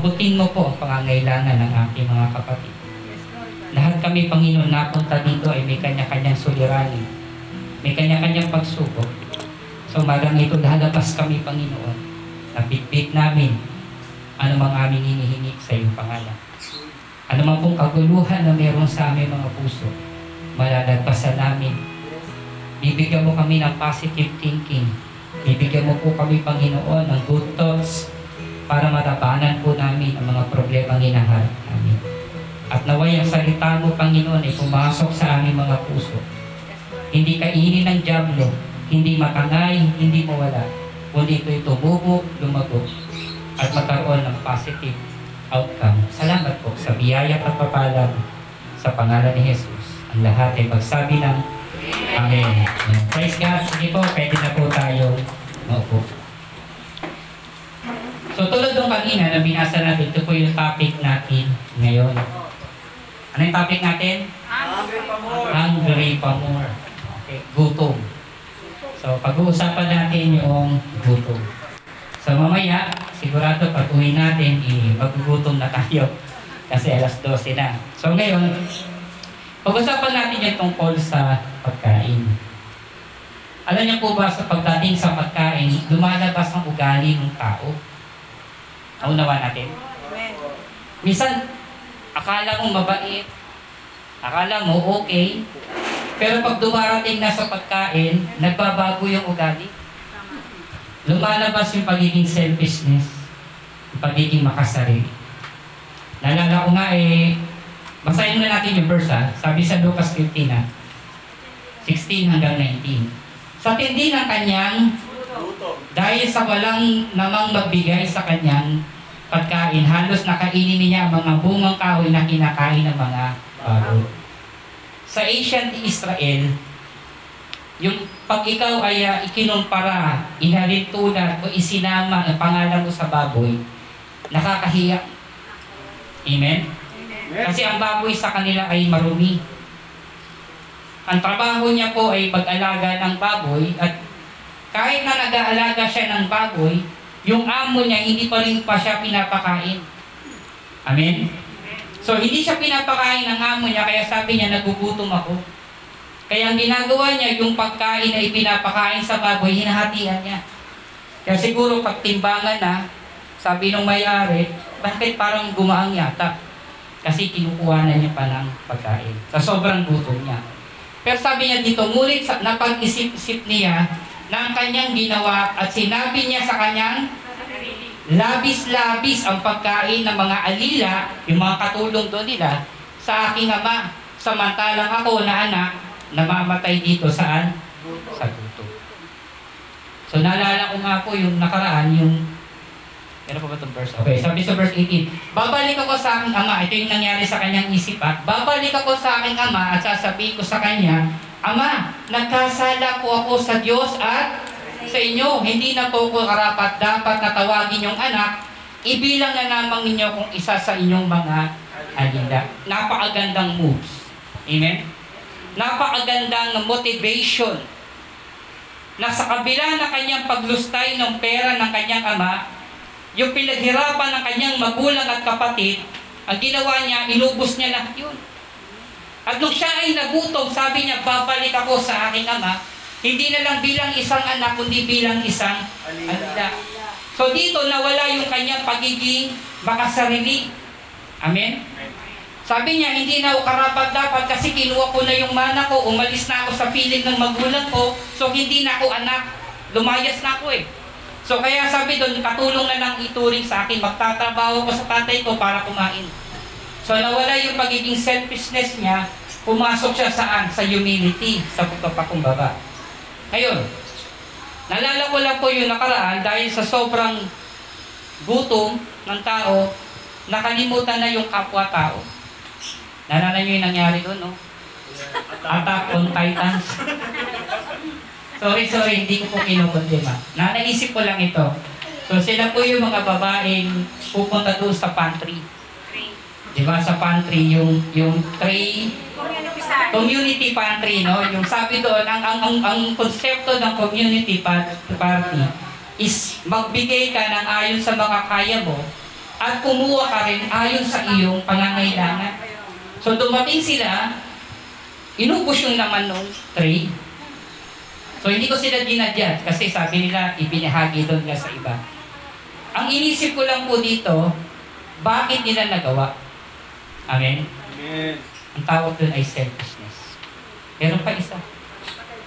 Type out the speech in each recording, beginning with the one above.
abutin mo po ang pangangailangan ng aking mga kapatid. Lahat kami, Panginoon, napunta dito ay may kanya-kanyang suliranin. May kanya-kanyang pagsubok. So, magang ito, lalabas kami, Panginoon. Nabitbit namin ano mang aming hinihingi sa iyong pangalan. Ano man pong kaguluhan na meron sa aming mga puso, malalagpasan namin. Bibigyan mo kami ng positive thinking. Bibigyan mo po kami, Panginoon, ng good thoughts para matabanan po namin ang mga problema hinaharap namin. At naway ang salita mo, Panginoon, ay pumasok sa aming mga puso. Hindi kainin ng Diablo, hindi matangay, hindi mawala, kundi ito'y tumubo, lumago, at magkaroon ng positive outcome. Salamat po sa biyaya at papalag sa pangalan ni Jesus. Ang lahat ay magsabi ng Amen. Praise God. Sige po, pwede na po tayo maupo. So tulad ng kanina na binasa natin, ito po yung topic natin ngayon. Ano yung topic natin? Hungry pa more. Okay, gutom. So pag-uusapan natin yung gutom. So mamaya, sigurado pag uwi natin, eh, magugutom na tayo. Kasi alas 12 na. So ngayon, pag-usapan natin yung tungkol sa pagkain. Alam niyo po ba sa pagdating sa pagkain, lumalabas ang ugali ng tao? Naunawa natin. Minsan, akala mo mabait, akala mo okay, pero pag dumarating na sa pagkain, nagbabago yung ugali. Lumalabas yung pagiging selfishness, yung pagiging makasarili. Nalala ko nga eh, basahin na natin yung verse ha. Sabi sa Lucas 15 ha, 16 hanggang 19. Sa tindi ng kanyang, dahil sa walang namang magbigay sa kanyang pagkain, halos nakainin niya ang mga bungang kahoy na kinakain ng mga baboy. Sa ancient Israel, yung pag ikaw ay uh, ikinumpara, inhalin tulad o isinama ang pangalan mo sa baboy, nakakahiya. Amen? Kasi ang baboy sa kanila ay marumi. Ang trabaho niya po ay pag-alaga ng baboy at kahit na nag-aalaga siya ng baboy, yung amo niya hindi pa rin pa siya pinapakain. Amen? So hindi siya pinapakain ng amo niya kaya sabi niya nagugutom ako. Kaya ang ginagawa niya, yung pagkain na ipinapakain sa baboy, hinahatian niya. Kaya siguro pag timbangan na, sabi nung may-ari, bakit parang gumaang yata? Kasi kinukuha na niya pa ng pagkain. Sa sobrang gutom niya. Pero sabi niya dito, ngunit napag-isip-isip niya ang kanyang ginawa at sinabi niya sa kanyang labis-labis ang pagkain ng mga alila, yung mga katulong doon nila, sa aking ama. Samantalang ako na anak, namamatay dito saan? Sa gutom. So naalala ko nga po yung nakaraan, yung ano pa ba itong verse? Okay, sabi sa verse 18, Babalik ako sa aking ama, ito yung nangyari sa kanyang isip at babalik ako sa aking ama at sasabihin ko sa kanya, Ama, nagkasala po ako sa Diyos at sa inyo. Hindi na po ko karapat dapat na tawagin yung anak. Ibilang na lamang ninyo kung isa sa inyong mga alila. Napakagandang moves. Amen? Napakagandang motivation na sa kabila ng kanyang paglustay ng pera ng kanyang ama, yung pinaghirapan ng kanyang magulang at kapatid, ang ginawa niya, inubos niya lahat yun. At nung siya ay nagutom, sabi niya, babalik ako sa aking ama, hindi na lang bilang isang anak, kundi bilang isang alila. So dito, nawala yung kanyang pagiging makasarili. Amen? Sabi niya, hindi na ako karapat dapat kasi kinuha ko na yung mana ko, umalis na ako sa piling ng magulang ko, so hindi na ako anak. Lumayas na ako eh. So kaya sabi doon, katulong na lang ituring sa akin, magtatrabaho ko sa tatay ko para kumain. So nawala yung pagiging selfishness niya, pumasok siya saan? Sa humility, sa pagpapakumbaba. Ngayon, nalala ko lang po yung nakaraan dahil sa sobrang gutom ng tao, nakalimutan na yung kapwa-tao. Nalala niyo yung nangyari doon, no? Attack on Titans. sorry, sorry, hindi ko po kinukundima. Na naisip ko lang ito. So sila po yung mga babaeng pupunta doon sa pantry. Di ba sa pantry yung yung tray community pantry no yung sabi doon ang ang ang, ang konsepto ng community party is magbigay ka ng ayon sa mga kaya mo at kumuha ka rin ayon sa iyong pangangailangan. So dumating sila, inubos yung laman ng tray. So hindi ko sila dinadyan kasi sabi nila ibinahagi doon nga sa iba. Ang inisip ko lang po dito, bakit nila nagawa? Amen? Amen. Ang tawag doon ay selfishness. Meron pa isa.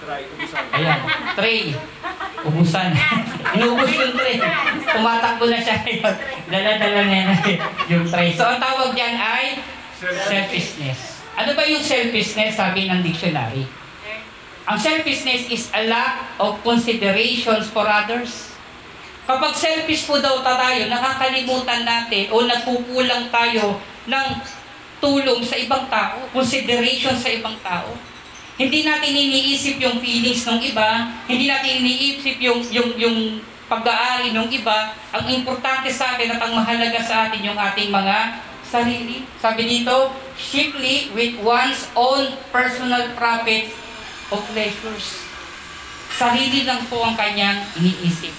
Try, ubusan. Ayan, tray. Ubusan. Inubos yung tray. Tumatakbo na siya ngayon. Dala-dala na yan yung tray. So, ang tawag diyan ay selfishness. Ano ba yung selfishness, sabi ng dictionary? Ang selfishness is a lack of considerations for others. Kapag selfish po daw tayo, nakakalimutan natin o nagkukulang tayo ng tulong sa ibang tao, consideration sa ibang tao. Hindi natin iniisip yung feelings ng iba, hindi natin iniisip yung yung yung pag-aari ng iba. Ang importante sa atin at ang mahalaga sa atin yung ating mga sarili. Sabi dito, chiefly with one's own personal profit of pleasures. Sarili lang po ang kanyang iniisip.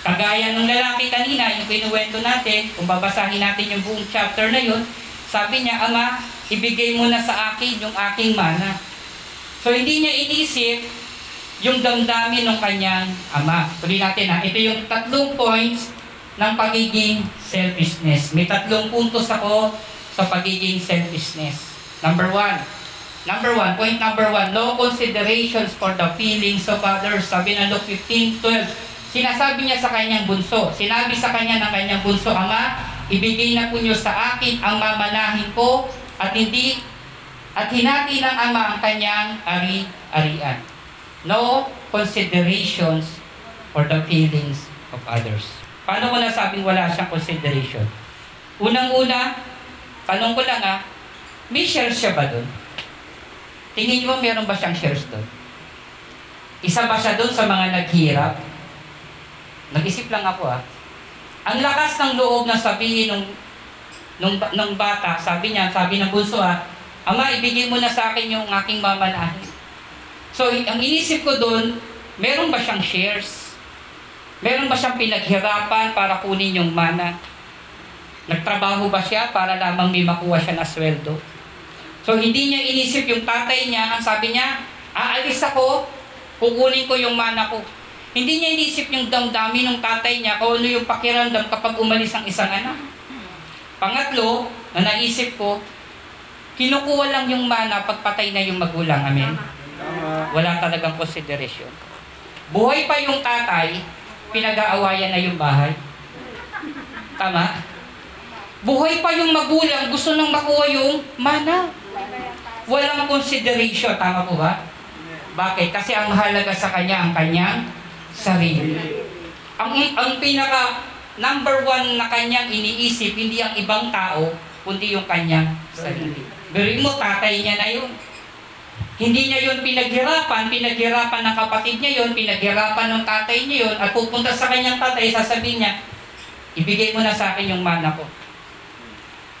Kagaya ng lalaki kanina, yung kinuwento natin, kung babasahin natin yung buong chapter na yun, sabi niya, Ama, ibigay mo na sa akin yung aking mana. So hindi niya inisip yung damdamin ng kanyang ama. Tuloy natin ha. Ito yung tatlong points ng pagiging selfishness. May tatlong puntos ako sa pagiging selfishness. Number one. Number one, point number one, no considerations for the feelings of others. Sabi ng Luke 15, 12. Sinasabi niya sa kanyang bunso. Sinabi sa kanya ng kanyang bunso, Ama, ibigay na po niyo sa akin ang mamanahin ko at hindi at hinati ng ama ang kanyang ari-arian. No considerations for the feelings of others. Paano ko nasabing wala siyang consideration? Unang-una, tanong ko lang ah, may shares siya ba doon? Tingin mo meron ba siyang shares doon? Isa ba siya doon sa mga naghirap? Nag-isip lang ako ah. Ang lakas ng loob na sabihin nung, nung, nung bata, sabi niya, sabi ng bunso ah, Ama, ibigay mo na sa akin yung aking mamanahin. So, ang inisip ko doon, meron ba siyang shares? Meron ba siyang pinaghirapan para kunin yung mana? Nagtrabaho ba siya para lamang may makuha siya na sweldo? So, hindi niya inisip yung tatay niya. Ang sabi niya, aalis ako, kukunin ko yung mana ko. Hindi niya inisip yung damdamin ng tatay niya kung ano yung pakiramdam kapag umalis ang isang anak. Pangatlo, na naisip ko, kinukuha lang yung mana pagpatay na yung magulang. Amen? Wala talagang consideration. Buhay pa yung tatay, pinag-aawayan na yung bahay. Tama? Buhay pa yung magulang, gusto nang makuha yung mana. Walang consideration. Tama po ba? Bakit? Kasi ang mahalaga sa kanya, ang kanyang sarili. Ang, ang pinaka number one na kanyang iniisip, hindi ang ibang tao, kundi yung kanyang sarili. Gawin mo, tatay niya na yun. Hindi niya yun pinaghirapan, pinaghirapan ng kapatid niya yun, pinaghirapan ng tatay niya yun, at pupunta sa kanyang tatay, sasabihin niya, ibigay mo na sa akin yung mana ko.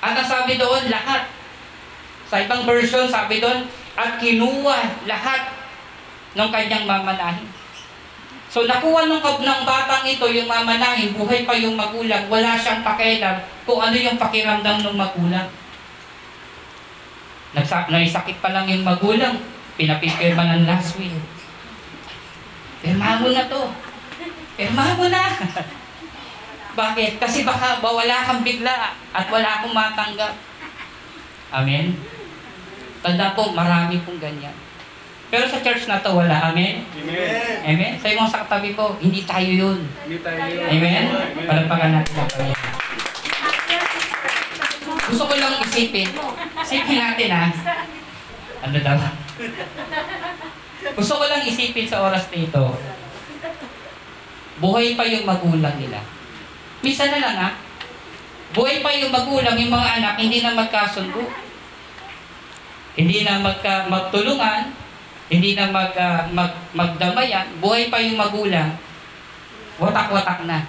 At ang sabi doon, lahat. Sa ibang version, sabi doon, at kinuha lahat ng kanyang mamanahin. So nakuha ng, ng batang ito yung mamanahin, buhay pa yung magulang, wala siyang pakialam kung ano yung pakiramdam ng magulang. Nagsa naisakit pa lang yung magulang, pinapipirma ng last will. Pirmahan mo na to. Pirmahan mo na. Bakit? Kasi baka ba wala kang bigla at wala akong matanggap. Amen? Tanda po, marami pong ganyan. Pero sa church na to, wala. Amen? Amen. Amen? Sa mga sa katabi ko, hindi tayo yun. Hindi tayo yun. Amen? Palapakan natin sa Panginoon. Gusto ko lang isipin. Isipin natin ha. Ano daw? Gusto ko lang isipin sa oras na ito. Buhay pa yung magulang nila. Misa na lang ha. Buhay pa yung magulang, yung mga anak, hindi na magkasundo. Hindi na magka, magtulungan, hindi na mag, ah, mag, magdamayan. Buhay pa yung magulang, watak-watak na.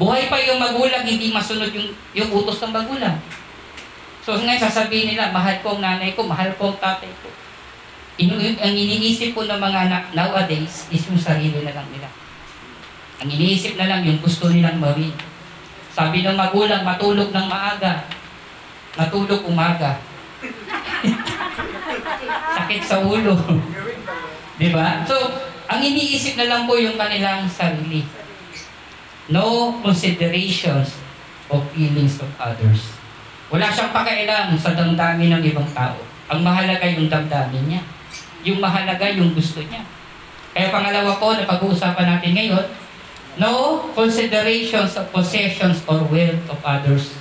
Buhay pa yung magulang, hindi masunod yung, yung utos ng magulang. So ngayon sasabihin nila, mahal ko ang nanay ko, mahal ko ang tatay ko. Inu ang iniisip po ng mga anak nowadays is yung sarili na lang nila. Ang iniisip na lang yung gusto nilang mawin. Sabi ng magulang, matulog ng maaga. Natulog umaga. Sakit sa ulo. Di ba? So, ang iniisip na lang po yung kanilang sarili. No considerations of feelings of others. Wala siyang pakialam sa damdamin ng ibang tao. Ang mahalaga yung damdamin niya. Yung mahalaga yung gusto niya. Kaya pangalawa po na pag-uusapan natin ngayon, no considerations of possessions or wealth of others.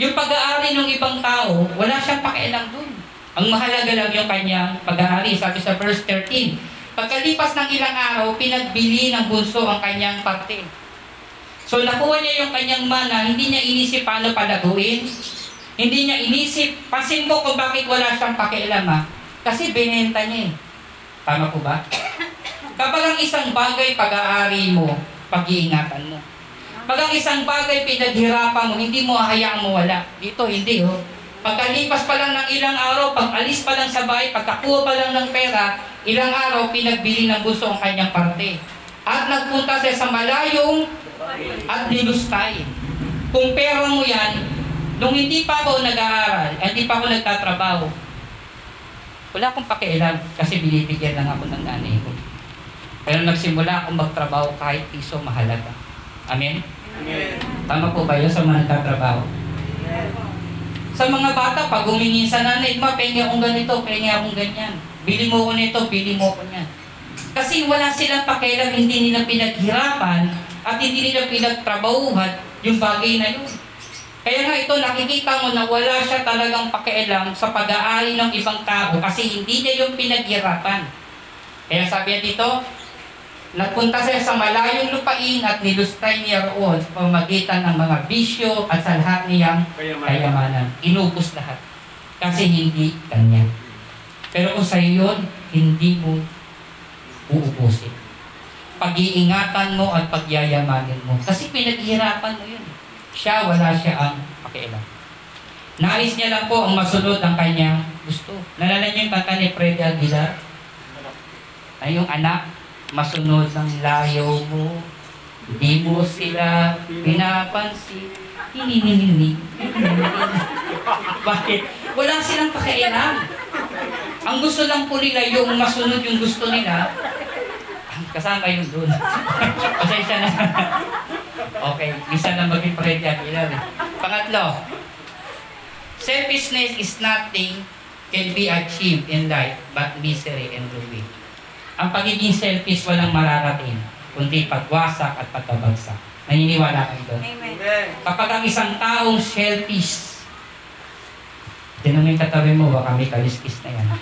Yung pag-aari ng ibang tao, wala siyang pakialam dun. Ang mahalaga lang yung kanyang pag-aari. Sabi sa verse 13, Pagkalipas ng ilang araw, pinagbili ng bunso ang kanyang parte. So nakuha niya yung kanyang mana, hindi niya inisip paano palaguin. Hindi niya inisip, pasin mo kung bakit wala siyang pakialam ha. Kasi binenta niya eh. Tama po ba? Kapag ang isang bagay pag-aari mo, pag-iingatan mo. Pag ang isang bagay pinaghirapan mo, hindi mo hayaang mawala. Dito, hindi oh. Pagkalipas pa lang ng ilang araw, pag alis pa lang sa bahay, pagkakuha pa lang ng pera, ilang araw, pinagbili ng gusto ang kanyang parte. At nagpunta siya sa malayong at nilustay. Kung pera mo yan, nung hindi pa ako nag-aaral, hindi pa ako nagtatrabaho, wala akong pakialam kasi binibigyan lang ako ng nanay ko. Pero nagsimula akong magtrabaho kahit piso mahalaga. Amen? Amen. Tama po ba yun sa mga nagtatrabaho? Sa mga bata, pag humingi sa nanay, ma, pengi akong ganito, pengi akong ganyan. Bili mo ko nito, bili mo ko niyan. Kasi wala silang pakialam, hindi nila pinaghirapan at hindi nila pinagtrabahuhan yung bagay na yun. Kaya nga ito, nakikita mo na wala siya talagang pakialam sa pag-aari ng ibang tao kasi hindi niya yung pinaghirapan. Kaya sabi dito, Nagpunta siya sa malayong lupain at nilustay niya roon sa pamagitan ng mga bisyo at sa lahat niyang Kayamanan. kayamanan. Inubos lahat. Kasi hindi kanya. Pero kung sa'yo yun, hindi mo uubusin. Pag-iingatan mo at pagyayamanin mo. Kasi pinaghirapan mo yun. Siya, wala siya ang pakialam. Nais niya lang po ang masunod ng kanyang gusto. Nalala niyo yung kanta ni Freddy Aguilar? Ay, yung anak, masunod ng layo mo. Di mo sila pinapansin. Hininininig. Bakit? Wala silang pakialam. Ang gusto lang po nila yung masunod yung gusto nila. Kasama yun doon. Pasensya na. okay, isa na maging eh. Pangatlo, selfishness is nothing can be achieved in life but misery and ruin. Ang pagiging selfish walang mararating, kundi pagwasak at pagkabagsak. Naniniwala kayo doon? Amen. Kapag ang isang taong selfish, tinan mo yung katabi mo, baka may kaliskis na yan.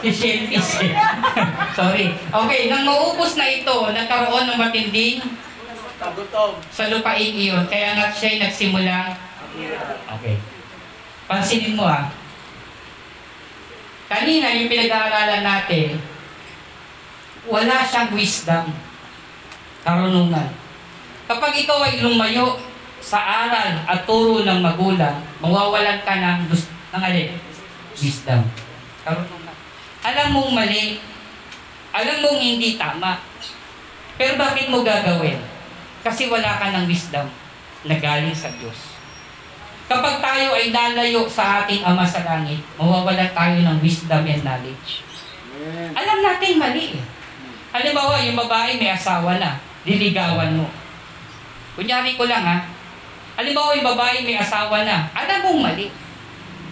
si selfish eh. Sorry. Okay, nang maubos na ito, nagkaroon ng matinding Tagutom. sa lupain iyon. Kaya nga siya'y nagsimula. Okay. Pansinin mo ah. Kanina yung pinag-aaralan natin, wala siyang wisdom, karunungan. Kapag ikaw ay lumayo sa aral at turo ng magulang, mawawalan ka ng, ng alin? Wisdom. Karunungan. Alam mong mali. Alam mong hindi tama. Pero bakit mo gagawin? Kasi wala ka ng wisdom na galing sa Diyos. Kapag tayo ay nalayo sa ating Ama sa Langit, mawawala tayo ng wisdom and knowledge. Alam natin mali eh. Halimbawa, yung babae may asawa na, liligawan mo. Kunyari ko lang ha. Halimbawa, yung babae may asawa na, alam mong mali.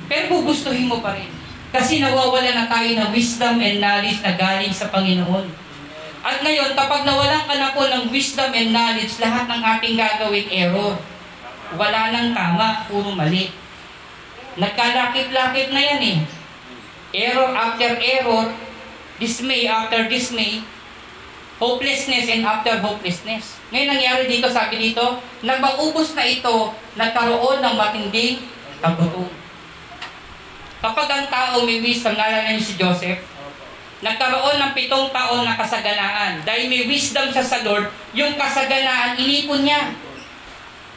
Pero gugustuhin mo pa rin. Kasi nawawala na tayo ng wisdom and knowledge na galing sa Panginoon. At ngayon, kapag nawalan ka na po ng wisdom and knowledge, lahat ng ating gagawin error. Wala nang tama, puro mali. Nagkalakip-lakip na yan eh. Error after error, dismay after dismay, hopelessness and after hopelessness. Ngayon nangyari dito, sabi dito, nang maubos na ito, nagkaroon ng matinding kagutom. Kapag ang tao may wisdom, nalala niyo si Joseph, nagkaroon ng pitong taon na kasaganaan. Dahil may wisdom siya sa Lord, yung kasaganaan, inipon niya.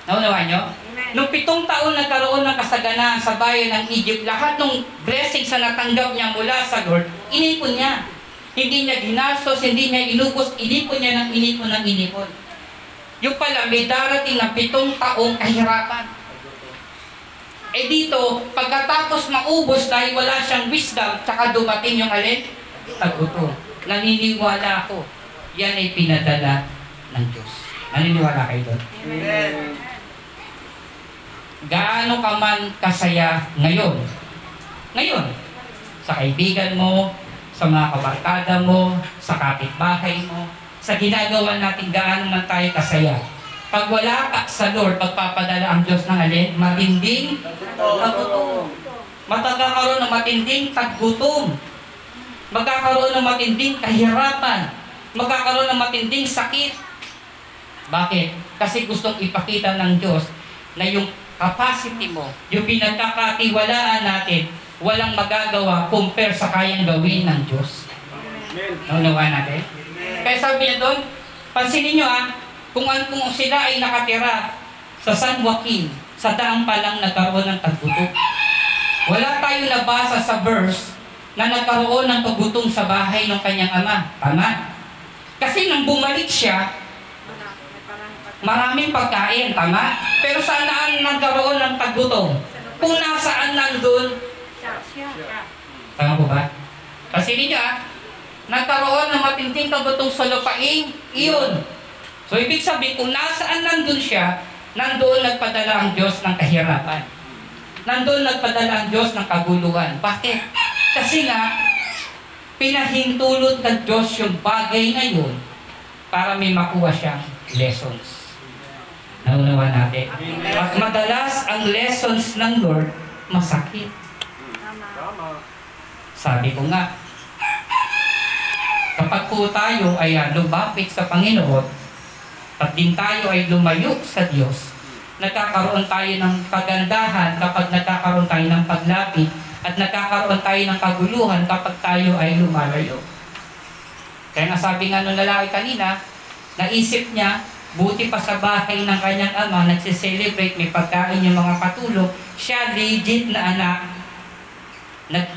Naunawa? Amen. Nung pitong taon nagkaroon ng kasaganaan sa bayan ng Egypt, lahat ng blessings na natanggap niya mula sa Lord, inipon niya. Hindi niya ginastos, hindi niya inubos, inipon niya ng inipon ng inipon. Yung pala, may darating na pitong taong kahirapan. Eh dito, pagkatapos maubos dahil wala siyang wisdom, tsaka dumating yung alin? Tagutom. Naniniwala ako, yan ay pinadala ng Diyos. Naniniwala kayo doon? Amen. Gaano ka man kasaya ngayon? Ngayon, sa kaibigan mo, sa mga kabarkada mo, sa kapitbahay mo, sa ginagawa natin gaano man tayo kasaya. Pag wala ka sa Lord, pagpapadala ang Diyos ng alin, matinding tagutom. Magkakaroon ng matinding taggutom. Magkakaroon ng matinding kahirapan. Magkakaroon ng matinding sakit. Bakit? Kasi gustong ipakita ng Diyos na yung capacity mo, yung pinagkakatiwalaan natin, walang magagawa compare sa kayang gawin ng Diyos. Amen. Naunawaan natin? Kaya sabi niya doon, pansinin niyo ah, kung, kung sila ay nakatira sa San Joaquin, sa daang pa lang nagkaroon ng taggutom. Wala tayo nabasa sa verse na nagkaroon ng pagutom sa bahay ng kanyang ama. Tama? Kasi nang bumalik siya, maraming pagkain, tama? Pero saan naan nagkaroon ng paggutom? Kung nasaan nandun, tama po ba? Kasi ninyo ah, nagkaroon ng matinding kagutong sa lupaing, iyon. So ibig sabihin, kung nasaan nandun siya, nandoon nagpadala ang Diyos ng kahirapan. Nandoon nagpadala ang Diyos ng kaguluhan. Bakit? Kasi nga, pinahintulot ng Diyos yung bagay na yun para may makuha siyang lessons. Naunawa natin. At madalas ang lessons ng Lord masakit. Sabi ko nga, kapag po tayo ay ah, lumapit sa Panginoon, at din tayo ay lumayo sa Diyos, nagkakaroon tayo ng kagandahan kapag nagkakaroon tayo ng paglapit at nagkakaroon tayo ng kaguluhan kapag tayo ay lumalayo. Kaya nga sabi nga nung lalaki kanina, naisip niya, buti pa sa bahay ng kanyang ama, nagsiselebrate, may pagkain yung mga patulog, siya legit na anak, nag,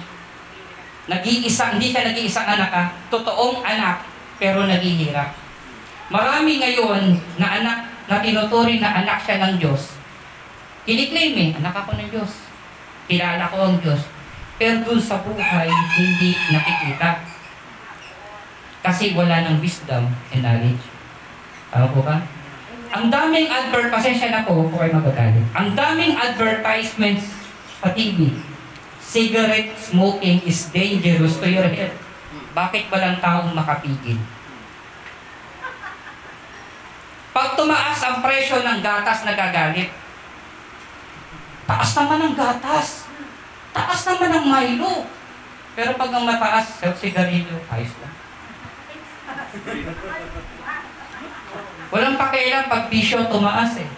nag-iisa, hindi siya nag-iisang anak ha, totoong anak, pero naghihirap. Marami ngayon na anak, na tinuturing na anak siya ng Diyos, kiniklaim eh, anak ako ng Diyos. Kilala ko ang Diyos. Pero dun sa buhay, hindi nakikita. Kasi wala ng wisdom and knowledge. Tama po ba? Ang daming advert, pasensya na po kung ay magagalit. Ang daming advertisements sa TV. Cigarette smoking is dangerous to your health. Bakit walang taong makapigil? Pag tumaas ang presyo ng gatas, nagagalit. Taas naman ang gatas. Taas naman ang Milo. Pero pag ang mataas, sigarilyo, ayos lang. Walang pakialam pag bisyo tumaas eh.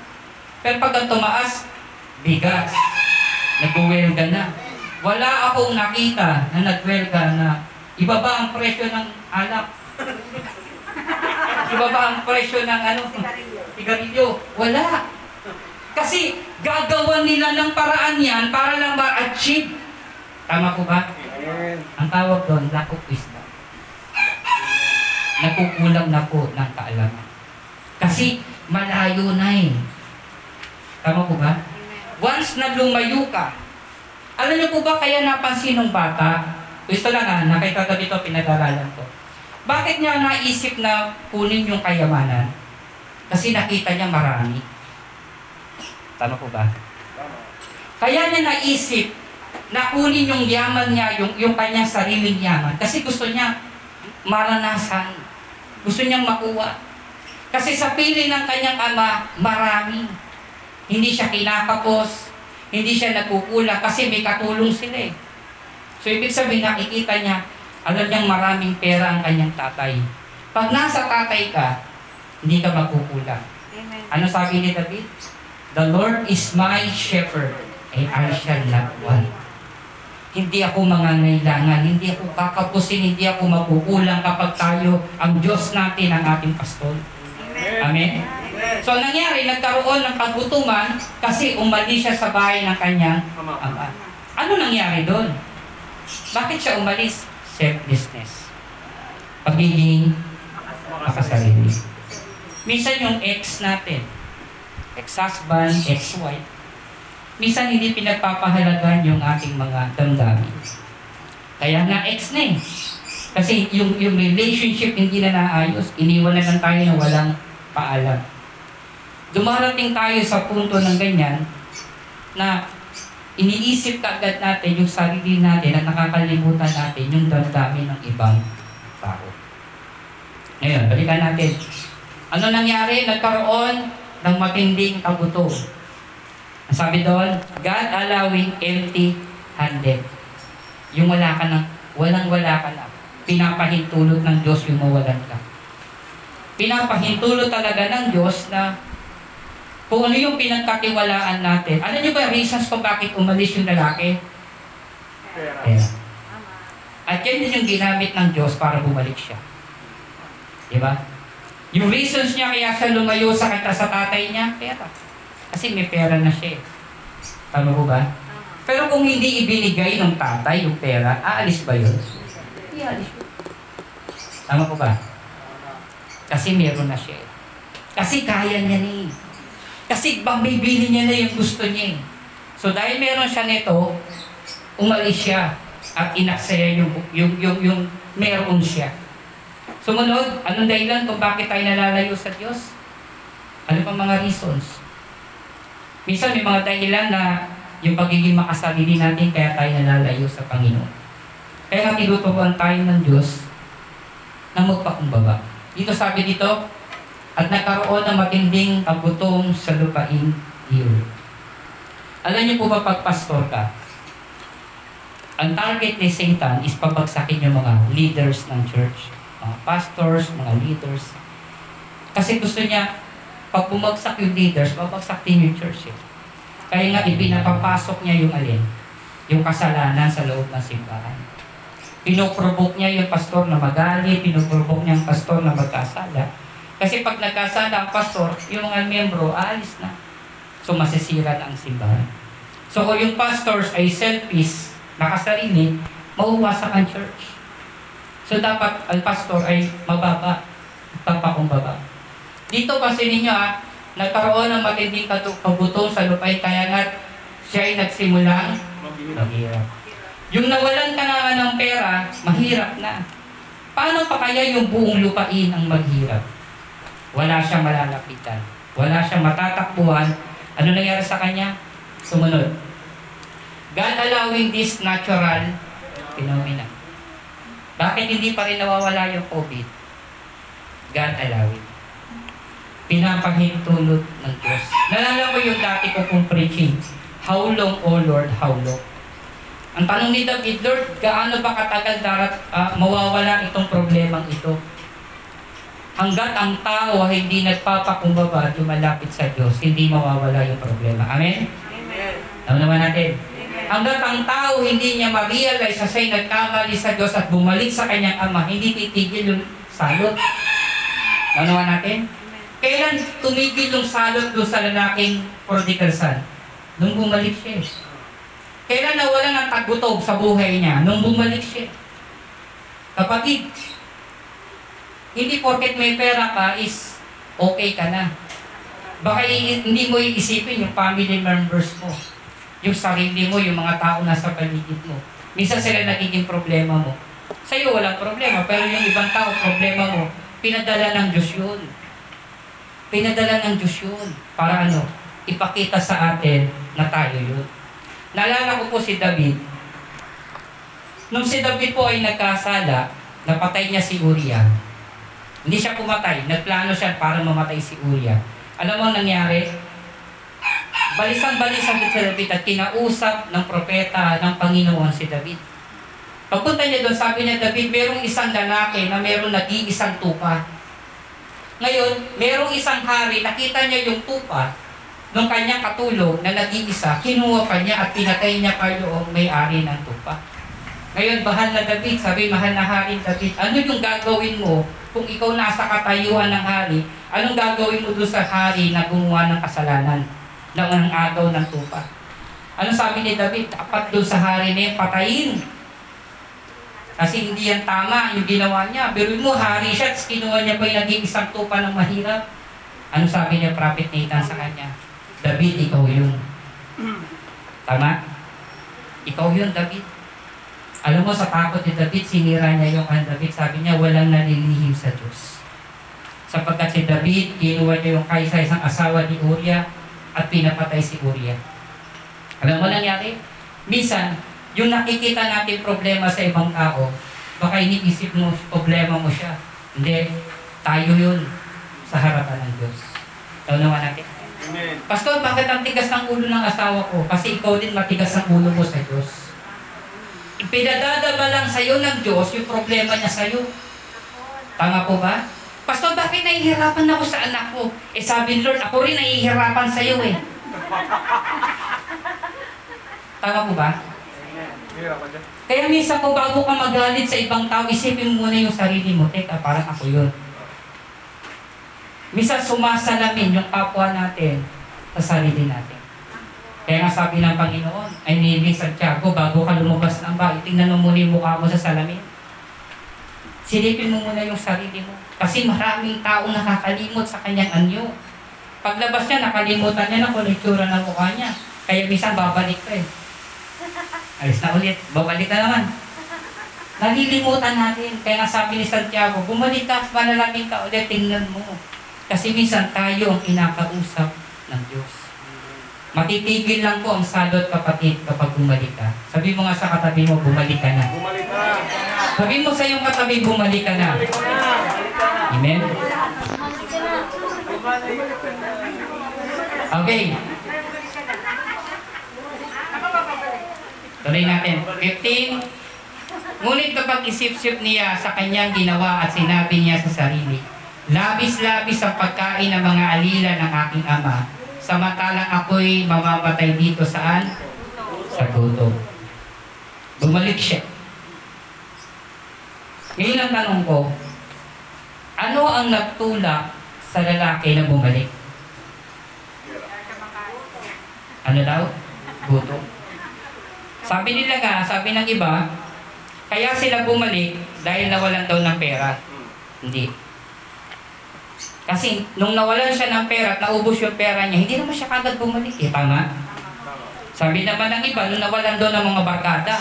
Pero pag ang tumaas, bigas. Nagwelga na. Wala akong nakita na nagwelga na ibaba ang presyo ng alak. ibaba ang presyo ng ano, sigarilyo. Wala. Kasi gagawan nila ng paraan yan para lang ma-achieve. Tama ko ba? Ang tawag doon, lack of wisdom. Nakukulang na po ng kaalaman. Kasi malayo na eh. Tama po ba? Once na lumayo ka, alam niyo po ba kaya napansin ng bata? Gusto lang nga, nakita ko dito, pinag-aralan ko. Bakit niya naisip na kunin yung kayamanan? Kasi nakita niya marami. Tama po ba? Kaya niya naisip na kunin yung yaman niya, yung, yung kanyang sariling yaman. Kasi gusto niya maranasan. Gusto niyang makuha. Kasi sa pili ng kanyang ama, marami. Hindi siya kinakapos. Hindi siya nagkukulang kasi may katulong sila eh. So ibig sabihin, nakikita niya, alam niyang maraming pera ang kanyang tatay. Pag nasa tatay ka, hindi ka magkukulang. Ano sabi ni David? The Lord is my shepherd, and I shall not want. Hindi ako mangangailangan, hindi ako kakapusin, hindi ako makukulang kapag tayo ang Diyos natin, ang ating pastor. Amen? So nangyari, nagkaroon ng kagutuman kasi umalis siya sa bahay ng kanyang ama. Ano nangyari doon? Bakit siya umalis? Selflessness. Pagiging makasarili. Minsan yung ex natin, ex-husband, ex-wife, minsan hindi pinagpapahalagan yung ating mga damdamin. Kaya nga ex na eh. Kasi yung, yung relationship hindi na naayos, iniwan na lang tayo na walang paalam. Dumarating tayo sa punto ng ganyan na iniisip ka agad natin yung sarili natin at nakakalimutan natin yung damdamin ng ibang tao. Ngayon, balikan natin. Ano nangyari? Nagkaroon ng matinding kagutom. Ang sabi doon, God allowing empty-handed. Yung wala ka na, walang-wala ka na. Pinapahintulot ng Diyos yung mawalan ka. Pinapahintulot talaga ng Diyos na kung ano yung pinagkatiwalaan natin. Alam niyo ba reasons kung bakit umalis yung lalaki? Pera. Pera. At yan din yung ginamit ng Diyos para bumalik siya. Di ba? Yung reasons niya kaya siya lumayo sa kanta sa tatay niya, pera. Kasi may pera na siya eh. Tama po ba? Pero kung hindi ibinigay ng tatay yung pera, aalis ba yun? Hindi aalis. Tama po ba? Kasi meron na siya eh. Kasi kaya niya na eh. Kasi bang niya na yung gusto niya eh. So dahil meron siya nito, umalis siya at inaksaya yung, yung, yung, yung meron siya. Sumunod, anong dahilan kung bakit tayo nalalayo sa Diyos? Ano pang mga reasons? Minsan may mga dahilan na yung pagiging makasarili natin kaya tayo nalalayo sa Panginoon. Kaya nga tinuturuan tayo ng Diyos na magpakumbaba. Dito sabi dito, at nagkaroon ng matinding kagutom sa lupain iyon. Alam niyo po ba pag pastor ka, ang target ni Satan is pabagsakin yung mga leaders ng church. Mga pastors, mga leaders. Kasi gusto niya, pag bumagsak yung leaders, babagsak din yung church. Eh. Kaya nga, ipinapapasok niya yung alin? Yung kasalanan sa loob ng simbahan. Pinoprovoke niya yung pastor na magalit, pinoprovoke niya yung pastor na magkasala. Kasi pag nagkasala ang pastor, yung mga miyembro, aalis na. So, masisira na ang simbahan. So, kung yung pastors ay selfish, nakasarili, mauwasak ang church. So, dapat ang pastor ay mababa, tapakumbaba. Dito kasi ninyo ha, nagkaroon ng matinding kagutom sa lupay, kaya nga siya ay nagsimulang Maghihirap. Yung nawalan ka na ng pera, mahirap na. Paano pa kaya yung buong lupain ang maghirap? Wala siyang malalapitan. Wala siyang matatakbuhan. Ano nangyari sa kanya? Sumunod. God allowing this natural phenomena. Bakit hindi pa rin nawawala yung COVID? God allowing. Pinapahintulot ng Diyos. Nalala ko yung dati ko kong preaching. How long, O Lord, how long? Ang tanong ni David, Lord, gaano ba katagal darat ah, mawawala itong problemang ito? Hanggat ang tao ay hindi nagpapakumbaba at lumalapit sa Diyos, hindi mawawala yung problema. Amen? Amen. Alam naman natin. Amen. Hanggat ang tao hindi niya ma-realize na siya'y nagkamali sa Diyos at bumalik sa kanyang Ama, hindi titigil yung salot. Alam naman natin? Kailan tumigil yung salot doon sa lalaking prodigal son? Nung bumalik siya. Kailan nawala ng tagutob sa buhay niya? Nung bumalik siya. Kapatid, hindi porket may pera ka is okay ka na. Baka hindi mo iisipin yung family members mo, yung sarili mo, yung mga tao nasa paligid mo. Minsan sila nagiging problema mo. Sa iyo walang problema, pero yung ibang tao, problema mo, pinadala ng Diyos yun. Pinadala ng Diyos yun. Para ano? Ipakita sa atin na tayo yun. Naalala ko po si David. Nung si David po ay nagkasala, napatay niya si Uriah. Hindi siya pumatay. Nagplano siya para mamatay si Uriah. Alam mo ang nangyari? Balisang-balisang si David at kinausap ng propeta ng Panginoon si David. Pagpunta niya doon, sabi niya, David, merong isang lalaki na merong nag-iisang tupa. Ngayon, merong isang hari, nakita niya yung tupa ng kanyang katulong na nag-iisa, kinuha pa niya at pinatay niya pa yung may-ari ng tupa. Ngayon, bahal na David, sabi, mahal na hari David, ano yung gagawin mo kung ikaw nasa katayuan ng hari? Anong gagawin mo doon sa hari na gumawa ng kasalanan ng ang agaw ng tupa? Ano sabi ni David? Dapat doon sa hari na yun, patayin. Kasi hindi yan tama yung ginawa niya. Pero mo, hari siya, kinuha niya pa yung naging isang tupa ng mahirap. Ano sabi niya Prophet Nathan sa kanya? David, ikaw yun. Tama? Ikaw yun, David. Alam mo, sa takot ni David, sinira niya yung kan David. Sabi niya, walang nalilihim sa Diyos. Sapagkat si David, kinuha niya yung kaysa isang asawa ni Uriah at pinapatay si Uriah. Alam mo nangyari? Minsan, yung nakikita natin problema sa ibang tao, baka iniisip mo, problema mo siya. Hindi, tayo yun sa harapan ng Diyos. Ikaw naman natin. Amen. Pastor, bakit ang tigas ng ulo ng asawa ko? Kasi ikaw din matigas ang ulo mo sa Diyos. Ipinadadama lang sa'yo ng Diyos yung problema niya sa'yo. Tama po ba? Pastor, bakit nahihirapan ako sa anak ko? Eh sabi ni Lord, ako rin nahihirapan sa'yo eh. Tama po ba? Kaya minsan kung bago ka magalit sa ibang tao, isipin mo muna yung sarili mo. Teka, parang ako yun. Minsan sumasalamin yung kapwa natin sa sarili natin. Kaya nga sabi ng Panginoon, ay ni Santiago, bago ka lumabas ng bahay, tingnan mo muna yung mukha mo sa salamin. Silipin mo muna yung sarili mo. Kasi maraming tao nakakalimot sa kanyang anyo. Paglabas niya, nakalimutan niya na kung ano ng mukha niya. Kaya minsan babalik ka eh. Alis na ulit. Babalik na naman. Nalilimutan natin. Kaya nga sabi ni Santiago, bumalik ka, manalangin ka ulit, tingnan mo. Kasi minsan tayo ang kinakausap ng Diyos. Matitigil lang po ang salot kapatid kapag bumalik ka. Sabi mo nga sa katabi mo, bumalik ka na. Bumalik ka. Sabi mo sa iyong katabi, bumalik ka na. Bumalik ka na. Amen? Okay. Tuloy natin. 15. Ngunit kapag isip-sip niya sa kanyang ginawa at sinabi niya sa sarili, Labis-labis ang pagkain ng mga alila ng aking ama, samantalang ako'y mamamatay dito saan? Sa gutom. Bumalik siya. Ngayon ang tanong ko, ano ang nagtulak sa lalaki na bumalik? Ano daw? Gutom. Sabi nila nga, sabi ng iba, kaya sila bumalik dahil nawalan daw ng pera. Hindi. Kasi nung nawalan siya ng pera at naubos yung pera niya, hindi naman siya kagad bumalik eh. Tama? Sabi naman ng iba, nung nawalan daw ng mga barkada.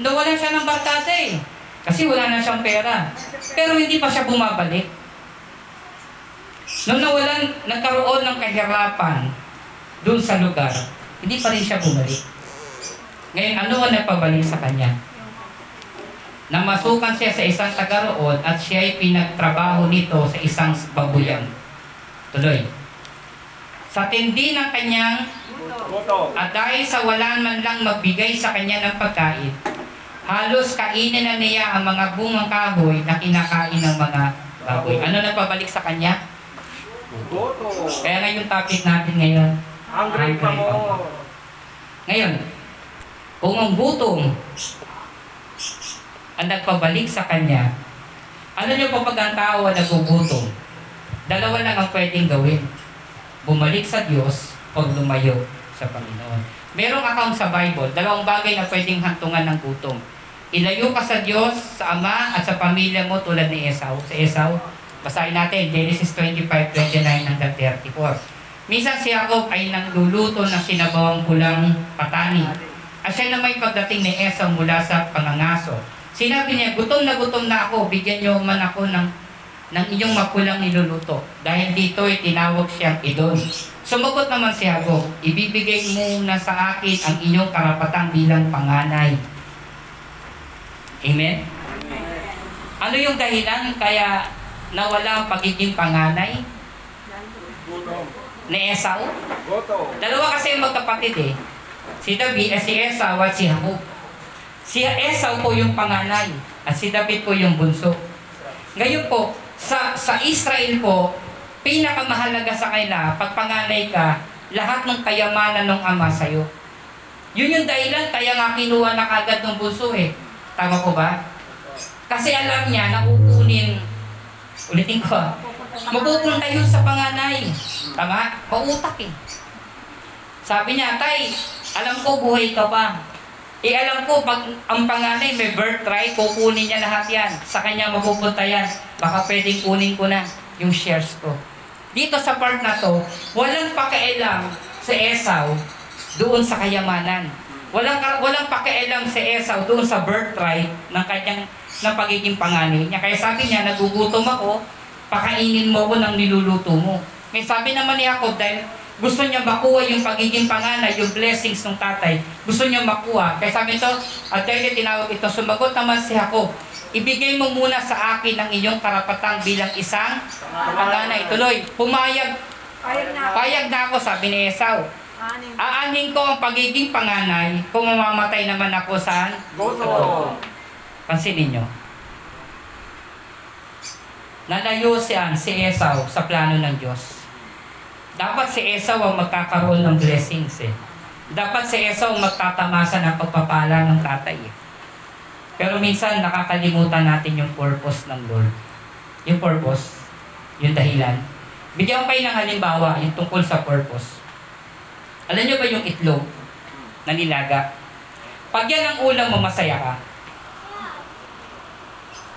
Nawalan siya ng barkada eh. Kasi wala na siyang pera. Pero hindi pa siya bumabalik. Nung nawalan, nagkaroon ng kahirapan doon sa lugar, hindi pa rin siya bumalik. Ngayon, ano ang nagpabalik sa kanya? Namasukan siya sa isang taga roon at siya ay pinagtrabaho nito sa isang babuyan. Tuloy. Sa tindi ng kanyang at dahil sa wala man lang magbigay sa kanya ng pagkain, halos kainin na niya ang mga bungang kahoy na kinakain ng mga baboy. Ano na pabalik sa kanya? Kaya nga yung topic natin ngayon. Hungry pa mo. Ngayon, kung ang gutom ang nagpabalik sa kanya, ano nyo kapag ang tao ang nagugutom? Dalawa lang ang pwedeng gawin. Bumalik sa Diyos o lumayo sa Panginoon. Merong account sa Bible, dalawang bagay na pwedeng hantungan ng gutom. Ilayo ka sa Diyos, sa Ama at sa pamilya mo tulad ni Esau. Sa Esau, basahin natin, Genesis 25:29 hanggang 34. Minsan si Jacob ay nangluluto ng sinabawang pulang patani. At siya na may pagdating ni Esau mula sa pangangaso. Sinabi niya, gutom na gutom na ako, bigyan niyo man ako ng, ng inyong mapulang niluluto. Dahil dito ay tinawag siyang Idon. Sumagot naman si Jacob, ibibigay mo na sa akin ang inyong karapatang bilang panganay. Amen? Ano yung dahilan kaya nawala ang pagiging panganay ni Esau? Dalawa kasi yung magkapatid eh. Si David, eh, si Esau at si Jacob. Si Esau po yung panganay at si David po yung bunso. Ngayon po, sa, sa Israel po, pinakamahalaga sa kanila, pag panganay ka, lahat ng kayamanan ng ama sa'yo. Yun yung dahilan, kaya nga kinuha na kagad ng bunso eh. Tama po ba? Kasi alam niya na kukunin, ulitin ko ah, mapupunta sa panganay. Tama? Pautak eh. Sabi niya, Tay, alam ko buhay ka pa. Eh alam ko, pag ang panganay may birthright, kukunin niya lahat yan. Sa kanya mapupunta yan. Baka pwedeng kunin ko na. yung shares ko. Dito sa part na to, walang pakialam si Esau doon sa kayamanan. Walang walang pakialam si Esau doon sa birthright ng kanyang ng pagiging panganay niya. Kaya sabi niya, nagugutom ako, pakainin mo ko ng niluluto mo. Kaya sabi naman ni Jacob, dahil gusto niya makuha yung pagiging panganay, yung blessings ng tatay, gusto niya makuha. Kaya sabi ito, at dahil tinawag ito, sumagot naman si Jacob, ibigay mo muna sa akin ang iyong karapatang bilang isang panganay. Tuloy, pumayag, Payag na ako. payag na ako, sabi ni Esau. Aanin ko ang pagiging panganay kung mamamatay naman ako saan. Gutom. Pansinin nyo. Nalayo siyan si Esau sa plano ng Diyos. Dapat si Esau ang magkakaroon ng blessings eh. Dapat si Esau ang magtatamasa ng pagpapala ng tatay eh. Pero minsan nakakalimutan natin yung purpose ng Lord. Yung purpose, yung dahilan. Bigyan ko kayo ng halimbawa, yung tungkol sa purpose. Alam nyo ba yung itlog na nilaga? Pag yan ang ulam mo, masaya ka.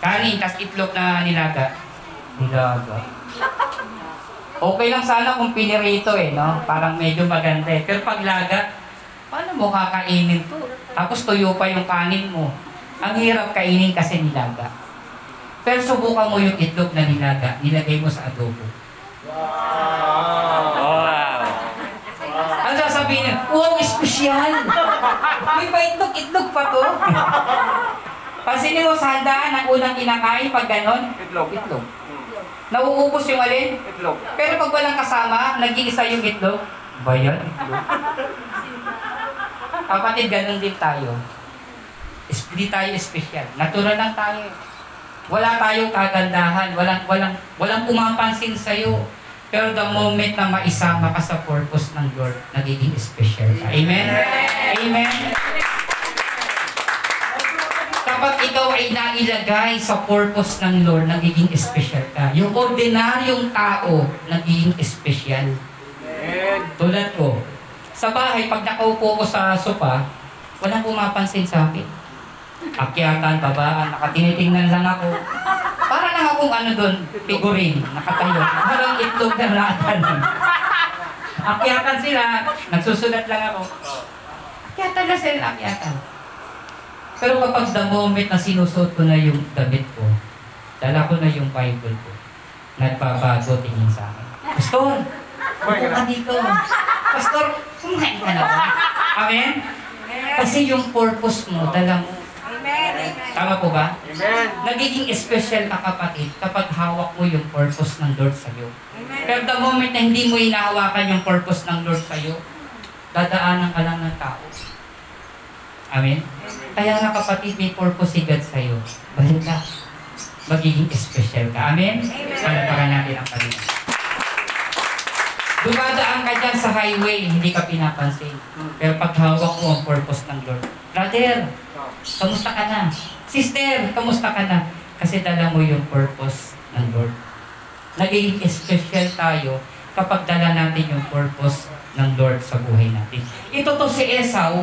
Kanin, tas itlog na nilaga. Nilaga. Okay lang sana kung pinirito eh, no? Parang medyo maganda eh. Pero pag laga, paano mo kakainin to? Tapos tuyo pa yung kanin mo. Ang hirap kainin kasi nilaga. Pero subukan mo yung itlog na nilaga, nilagay mo sa adobo. Wow. Ang sasabihin niya, wow, espesyal! May pa itlog, itlog pa to. Pansinin mo sa handaan ang unang kinakain pag ganon, Itlog. itlog. Nauubos yung alin, Itlog. pero pag walang kasama, nag-iisa yung itlog. Ba yan? Itlog. Kapatid, ganun din tayo. Hindi tayo espesyal. Natural lang tayo. Wala tayong kagandahan. Walang, walang, walang pumapansin sa'yo. Pero the moment na maisama ka sa purpose ng Lord, nagiging special ka. Amen? Amen? Kapag ikaw ay nailagay sa purpose ng Lord, nagiging special ka. Yung ordinaryong tao, nagiging special. Amen. Tulad ko, sa bahay, pag nakaupo ko sa sofa, walang pumapansin sa akin. Akyatan, babaan, nakatinitingnan lang ako. Para lang akong ano doon, figurin, nakatayo. Parang itlog na latan. Akyatan sila, nagsusulat lang ako. Akyatan na sila, akyatan. Pero kapag the moment na sinusot ko na yung damit ko, dala ko na yung Bible ko, nagbabago tingin sa akin. Pastor, Upo ka dito. Pastor, kumain ka na ba? Amen? Kasi yung purpose mo, dala mo. Tama po ba? Amen. Nagiging special ka kapatid kapag hawak mo yung purpose ng Lord sa'yo. Amen. Pero the moment na hindi mo inahawakan yung purpose ng Lord sa'yo, dadaanan ka lang ng tao. Amen? Kaya nga kapatid, may purpose si God sa'yo. Balik ka. Magiging special ka. Amen? Amen. Palapakan natin ang Panginoon. Dumadaan ka dyan sa highway, hindi ka pinapansin. Pero pag hawak mo ang purpose ng Lord, Brother, kamusta ka na? Sister, kamusta ka na? Kasi dala mo yung purpose ng Lord. Nagiging special tayo kapag dala natin yung purpose ng Lord sa buhay natin. Ito to si Esau,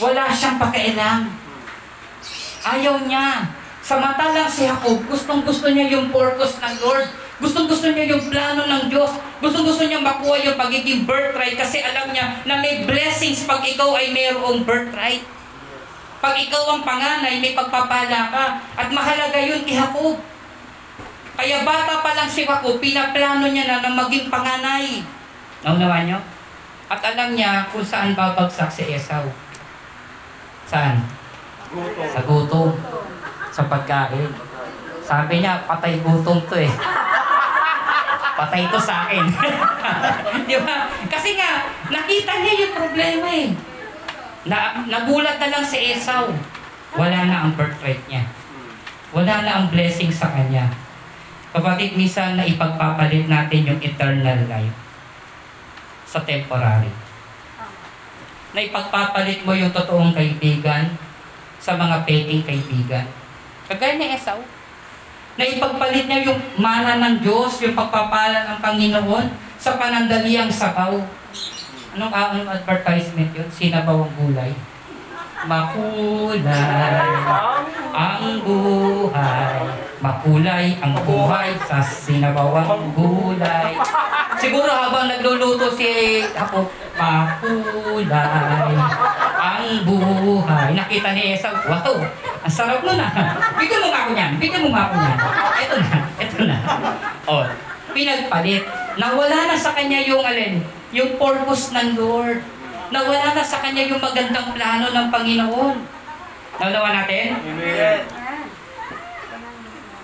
wala siyang pakialam. Ayaw niya. Samantalang si Jacob, gustong gusto niya yung purpose ng Lord. Gustong gusto niya yung plano ng Diyos. Gustong gusto niya makuha yung pagiging birthright kasi alam niya na may blessings pag ikaw ay mayroong birthright. Pag ikaw ang panganay, may pagpapala ka. At mahalaga yun kay Jacob. Kaya bata pa lang si Jacob, pinaplano niya na na maging panganay. Naunawa niyo? At alam niya kung saan babagsak si Esau. Saan? Sa gutom. Sa pagkain. Sabi niya, patay gutom to eh. Patay to sa akin. Di ba? Kasi nga, nakita niya yung problema eh. Na, nagulat na lang si Esau. Wala na ang birthright niya. Wala na ang blessing sa kanya. Kapatid, minsan na ipagpapalit natin yung eternal life sa temporary. Na ipagpapalit mo yung totoong kaibigan sa mga peking kaibigan. Kagaya ni Esau. Na ipagpalit niya yung mana ng Diyos, yung pagpapala ng Panginoon sa panandaliang sabaw. Anong anong advertisement yun? Sinabaw ang gulay. Makulay ang buhay Makulay ang buhay sa sinabawang gulay. Siguro habang nagluluto si Apo, makulay ang buhay. Nakita ni Esau, wow, ang sarap nun ah. Bigyan mo nga ako niyan, bigyan mo nga ako niyan. Ito na, ito na. Oh, pinagpalit. Nawala na sa kanya yung alin, yung purpose ng Lord. Nawala na sa kanya yung magandang plano ng Panginoon. Naunawa natin? Amen.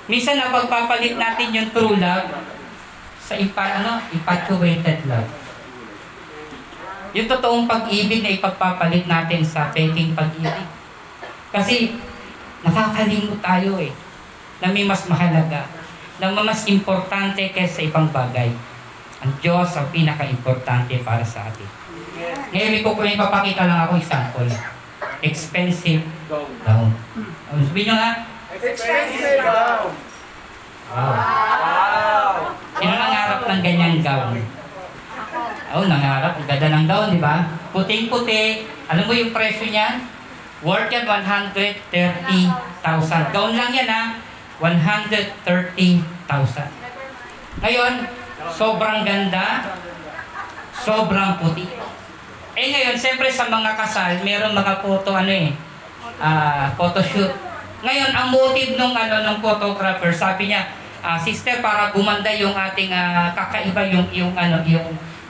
Minsan napagpapalit natin yung true love sa ipa, ano, infatuated love. Yung totoong pag-ibig na ipagpapalit natin sa peking pag-ibig. Kasi nakakalimot tayo eh na may mas mahalaga, na mas importante kaysa ibang bagay. Ang Diyos ang pinaka-importante para sa atin. Ngayon, may kukunin papakita lang ako example. Expensive. Um, sabihin nyo nga, Expensive gown. Wow. Wow. Sino nangarap ng ganyang gown? Oo, oh, nangarap. Ang ganda ng gown, di ba? Puting-puti. Alam mo yung presyo niyan? Worth yan 130,000. Gown lang yan ha. 130,000. Ngayon, sobrang ganda. Sobrang puti. Eh ngayon, siyempre sa mga kasal, meron mga photo ano eh, ah, photoshoot. Ngayon, ang motive nung ano ng photographer, sabi niya, ah, sister para gumanda yung ating ah, kakaiba yung yung ano yung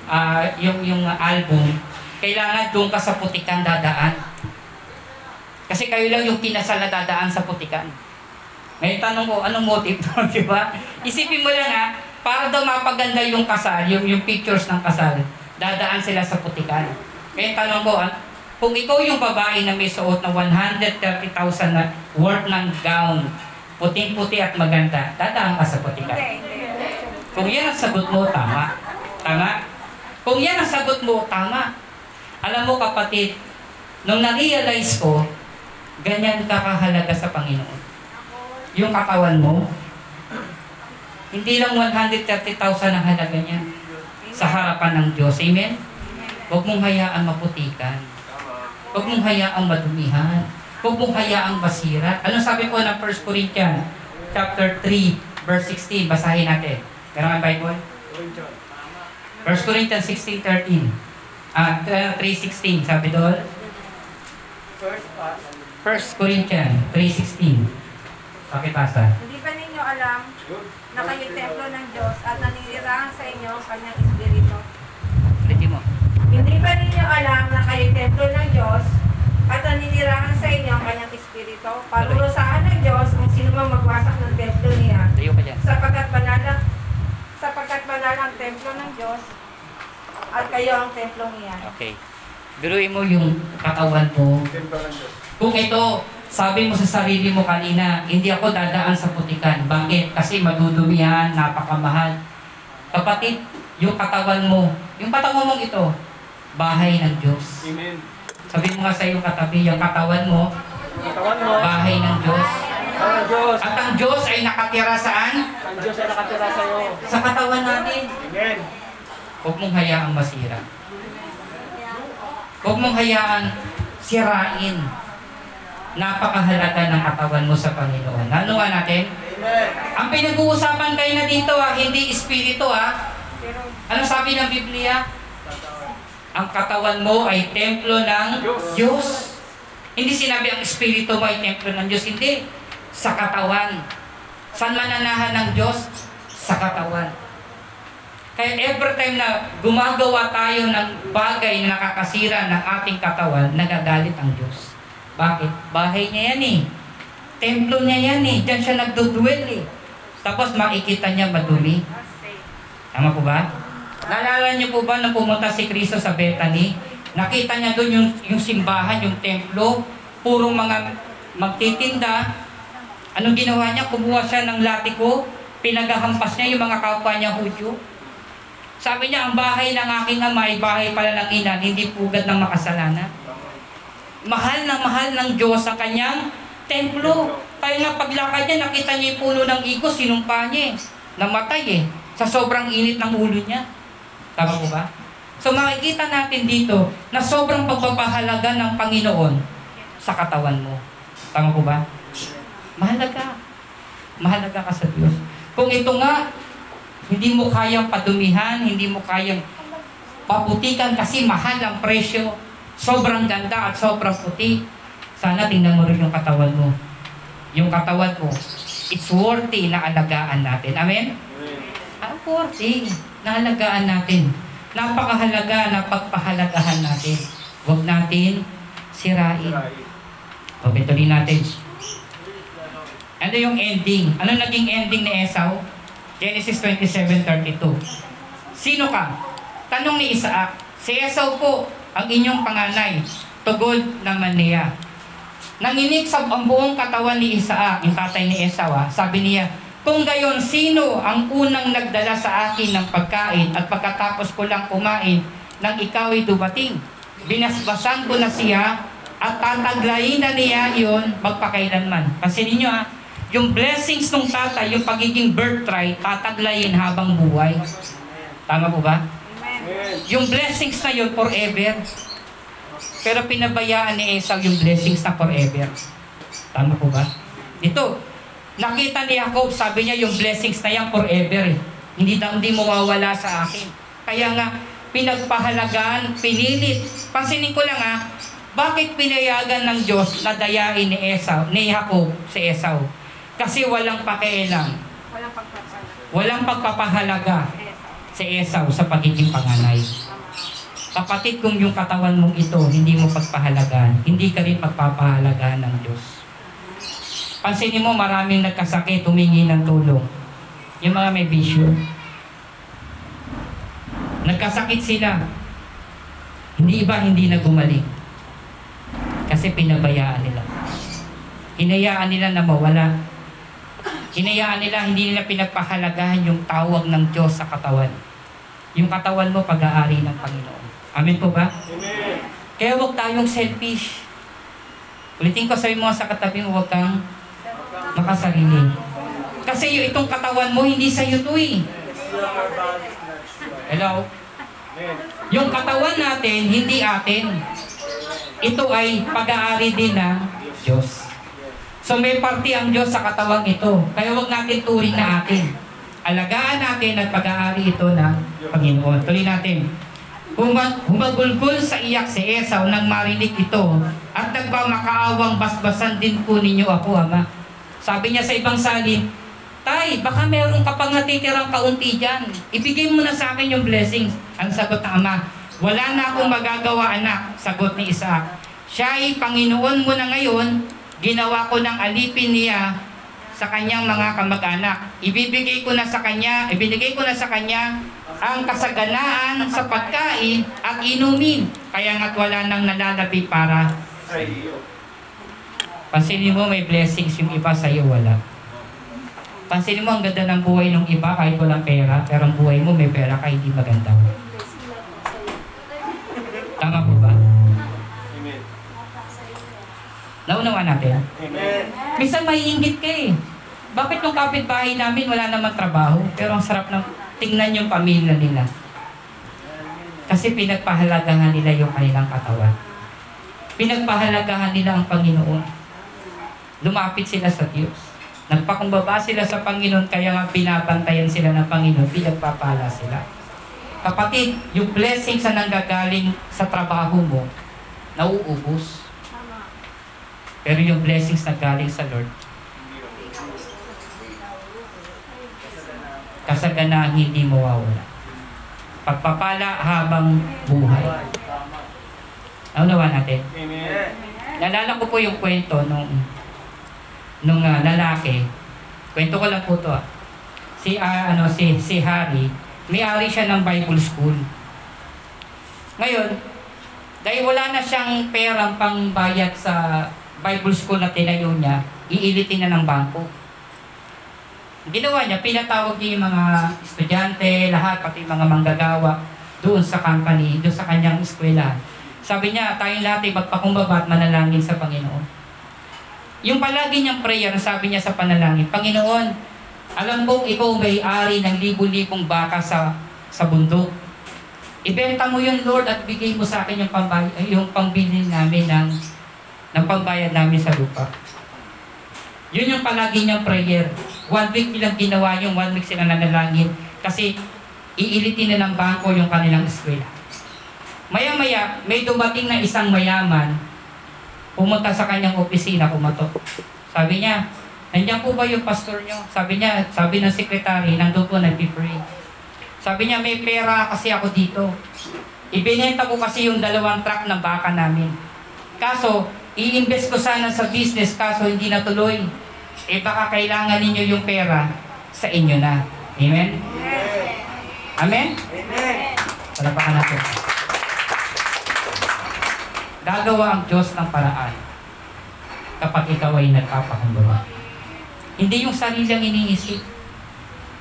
ah, yung yung album, kailangan doon ka sa putikan dadaan. Kasi kayo lang yung pinasal na dadaan sa putikan. Ngayon tanong ko, anong motive doon, di ba? Isipin mo lang ha, para daw mapaganda yung kasal, yung, yung pictures ng kasal, dadaan sila sa putikan. Ngayon tanong ko, kung ikaw yung babae na may suot na 130,000 na worth ng gown, puting-puti at maganda, dadaan ka sa putikan. Kung yan ang sagot mo, tama. Tama? Kung yan ang sagot mo, tama. Alam mo kapatid, nung na-realize ko, ganyan ka kahalaga sa Panginoon. Yung katawan mo, hindi lang 130,000 ang halaga niya sa harapan ng Diyos. Amen? Huwag mong hayaan maputikan. Huwag mong hayaang madumihan. Huwag mong hayaang masira. Ano sabi po ng 1 Corinthians chapter 3 verse 16? Basahin natin. Meron ang Bible? 1 Corinthians 16.13 Ah, 3.16 sabi doon. First part. 1 Corinthians 3.16 Pakipasa. Hindi ba ninyo alam na kayo templo ng Diyos at naninirahan sa inyo ang kanyang Espiritu? Hindi ba ninyo alam na kayo templo ng Diyos at naninirahan sa inyo ang kanyang Espiritu? Parurusahan ng Diyos ang sino mang magwasak ng templo niya Tayo ka dyan. sapagkat banal ang sapagkat banal ang templo ng Diyos at kayo ang templo niya. Okay. Biruin mo yung katawan mo. Templo ng Diyos. Kung ito, sabi mo sa sarili mo kanina, hindi ako dadaan sa putikan. Bakit? Kasi madudumihan, napakamahal. Kapatid, yung katawan mo, yung katawan mong ito, bahay ng Diyos. Amen. Sabi mo nga sa iyong katabi, yung katawan mo, Katawan mo. bahay ng Diyos. Ang Diyos. At ang Diyos ay nakatira saan? Ang Diyos ay nakatira sa iyo. Sa katawan natin. Amen. Huwag mong hayaang masira. Huwag mong hayaang sirain. Napakahalaga ng katawan mo sa Panginoon. Ano nga natin? Amen. Ang pinag-uusapan kayo na dito ha, hindi espiritu ha. Pero Ano sabi ng Biblia? Ang katawan mo ay templo ng Diyos. Diyos. Hindi sinabi ang espiritu mo ay templo ng Diyos. Hindi. Sa katawan. Saan mananahan ng Diyos? Sa katawan. Kaya every time na gumagawa tayo ng bagay na nakakasira ng ating katawan, nagagalit ang Diyos. Bakit? Bahay niya yan eh. Templo niya yan eh. Diyan siya nagdudwell eh. Tapos makikita niya madumi. Tama po ba? Naalala niyo po ba nung pumunta si Kristo sa Bethany? Nakita niya doon yung, yung simbahan, yung templo, purong mga magtitinda. Anong ginawa niya? Kumuha siya ng latiko, pinagahampas niya yung mga kapwa niya Hudyo. Sabi niya, ang bahay ng aking ama ay bahay pala ng ina, hindi pugad ng makasalanan. Mahal na mahal ng Diyos ang kanyang templo. Kaya nga paglakad niya, nakita niya yung puno ng igos, sinumpa niya eh. Namatay eh. Sa sobrang init ng ulo niya. Tama po ba? So makikita natin dito na sobrang pagpapahalaga ng Panginoon sa katawan mo. Tama po ba? Mahalaga. mahalaga ka sa Diyos. Kung ito nga, hindi mo kayang padumihan, hindi mo kayang paputikan kasi mahal ang presyo. Sobrang ganda at sobrang puti. Sana tingnan mo rin yung katawan mo. Yung katawan mo, it's worthy na alagaan natin. Amen? Ang worthy na alagaan natin. Napakahalaga na pagpahalagahan natin. Huwag natin sirain. Pabituloy natin. Ano yung ending? Ano naging ending ni Esau? Genesis 27.32 Sino ka? Tanong ni Isaac, si Esau po ang inyong panganay. Tugod naman niya. Nanginig sa ang buong katawan ni Isaac, yung tatay ni Esau, ah, sabi niya, kung gayon, sino ang unang nagdala sa akin ng pagkain at pagkatapos ko lang kumain nang ikaw ay dumating? Binasbasan ko na siya at tataglayin na niya iyon magpakailanman. Kasi ninyo ha, yung blessings ng tatay, yung pagiging birthright, tataglayin habang buhay. Tama po ba? Yung blessings na yun forever. Pero pinabayaan ni Esau yung blessings na forever. Tama po ba? Ito, nakita ni Jacob, sabi niya yung blessings na yan forever. eh. Hindi hindi mawawala sa akin. Kaya nga, pinagpahalagaan, pinilit. Pansinin ko lang ha, bakit pinayagan ng Diyos na dayain ni Esau, ni Jacob si Esau? Kasi walang pakialam, Walang pagpapala. walang pagpapahalaga si Esau sa pagiging panganay. Kapatid, kung yung katawan mong ito, hindi mo pagpahalagaan, hindi ka rin pagpapahalagaan ng Diyos. Pansinin mo, maraming nagkasakit, humingi ng tulong. Yung mga may bisyo. Nagkasakit sila. Hindi iba, hindi na gumaling. Kasi pinabayaan nila. Hinayaan nila na mawala. Hinayaan nila, hindi nila pinagpahalagahan yung tawag ng Diyos sa katawan. Yung katawan mo, pag-aari ng Panginoon. Amen po ba? Kaya huwag tayong selfish. Ulitin ko sabi mo sa katabi mo, huwag kang makasarili. Kasi yung itong katawan mo, hindi sa iyo to eh. Hello? Yung katawan natin, hindi atin. Ito ay pag-aari din ng Diyos. So may parti ang Diyos sa katawang ito. Kaya huwag natin turing na atin. Alagaan natin at pag-aari ito ng Panginoon. Tuloy natin. Humag humagulgol sa iyak si Esau nang marinig ito at nagmamakaawang basbasan din po ninyo ako, Ama. Sabi niya sa ibang salin, Tay, baka meron ka pang natitirang kaunti dyan. Ibigay mo na sa akin yung blessings. Ang sagot ng ama, wala na akong magagawa anak, sagot ni Isaac. Siya ay Panginoon mo na ngayon, ginawa ko ng alipin niya sa kanyang mga kamag-anak. Ibibigay ko na sa kanya, ibinigay ko na sa kanya ang kasaganaan sa pagkain at inumin. Kaya nga't wala nang nalalabi para Pansinin mo may blessings yung iba sa iyo wala. Pansinin mo ang ganda ng buhay ng iba kahit walang pera, pero ang buhay mo may pera kahit hindi maganda. Tama po ba? Naunawa natin. Minsan maiinggit ka eh. Bakit yung kapitbahay namin wala namang trabaho, pero ang sarap ng tingnan yung pamilya nila. Kasi pinagpahalagahan nila yung kanilang katawan. Pinagpahalagahan nila ang Panginoon. Lumapit sila sa Diyos. Nagpakumbaba sila sa Panginoon, kaya nga binabantayan sila ng Panginoon, pinagpapala sila. Kapatid, yung blessings na nanggagaling sa trabaho mo, nauubos. Pero yung blessings na galing sa Lord, kasaganahan hindi mawawala. Pagpapala habang buhay. Naunawa natin. Nalala ko po yung kwento nung nung ah, lalaki. Kwento ko lang po to. ah. Si ah, ano si si Harry, may-ari siya ng Bible school. Ngayon, dahil wala na siyang perang pangbayad sa Bible school na tinayo niya, iilitin na ng bangko. Ang Ginawa niya, pinatawag niya yung mga estudyante, lahat, pati mga manggagawa, doon sa company, doon sa kanyang eskwela. Sabi niya, tayong lahat ay magpakumbaba at manalangin sa Panginoon. Yung palagi niyang prayer, sabi niya sa panalangin, Panginoon, alam kong ikaw may ari ng libu-libong baka sa sa bundok. Ibenta mo yun, Lord, at bigay mo sa akin yung, pambay, yung pambili namin ng, ng pambayad namin sa lupa. Yun yung palagi niyang prayer. One week nilang ginawa yung one week sila nanalangin kasi iilitin na ng bangko yung kanilang eskwela. Maya-maya, may dumating na isang mayaman, pumunta sa kanyang opisina, kumatok. Sabi niya, nandiyan po ba yung pastor niyo? Sabi niya, sabi ng sekretary, nandun po nag-pray. Sabi niya, may pera kasi ako dito. Ibinenta ko kasi yung dalawang truck ng baka namin. Kaso, i-invest ko sana sa business, kaso hindi natuloy. Eh baka kailangan ninyo yung pera sa inyo na. Amen? Amen? Amen. Palapakan natin. Gagawa ang Diyos ng paraan kapag ikaw ay nagpapakumbaba. Hindi yung sarili ang iniisip,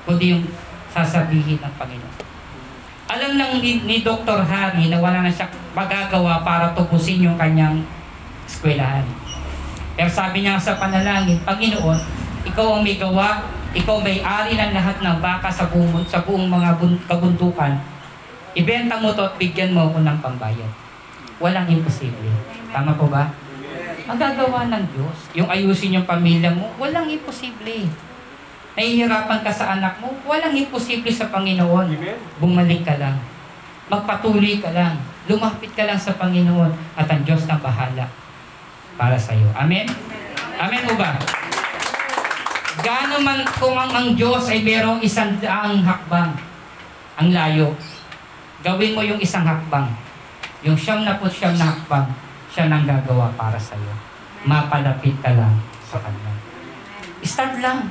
kundi yung sasabihin ng Panginoon. Alam ng ni, ni Dr. Harry na wala na siya magagawa para tubusin yung kanyang eskwelahan. Pero sabi niya sa panalangin, Panginoon, ikaw ang may gawa, ikaw may ari ng lahat ng baka sa buong, sa buong mga bun- kabundukan. Ibenta mo to at bigyan mo ako ng pambayad. Walang imposible. Tama po ba? Magagawa ng Diyos. Yung ayusin yung pamilya mo, walang imposible. Nahihirapan ka sa anak mo, walang imposible sa Panginoon. Bumalik ka lang. Magpatuloy ka lang. Lumapit ka lang sa Panginoon at ang Diyos na bahala para sa iyo. Amen? Amen o ba? Gaano man kung ang, ang Diyos ay merong isang daang hakbang, ang layo, gawin mo yung isang hakbang. Yung siyam na po siyam na hakbang, siya nang gagawa para sa iyo. Mapalapit ka lang sa Kanya. Start lang.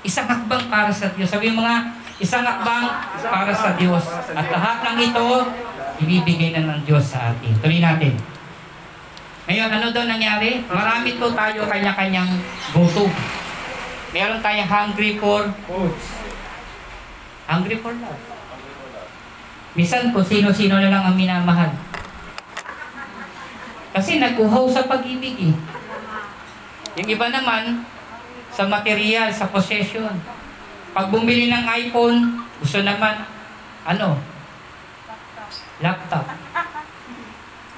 Isang hakbang para sa Diyos. Sabi mo nga, isang hakbang para sa Diyos. At lahat ng ito, ibibigay na ng Diyos sa atin. Tuloy natin. Ngayon, ano daw nangyari? Marami po tayo kanya-kanyang gutom. Meron tayong hungry for Foods. hungry for love. Minsan po, sino-sino na lang ang minamahal. Kasi nagkuhaw sa pag-ibig eh. Yung iba naman, sa material, sa possession. Pag bumili ng iPhone, gusto naman, ano? Laptop.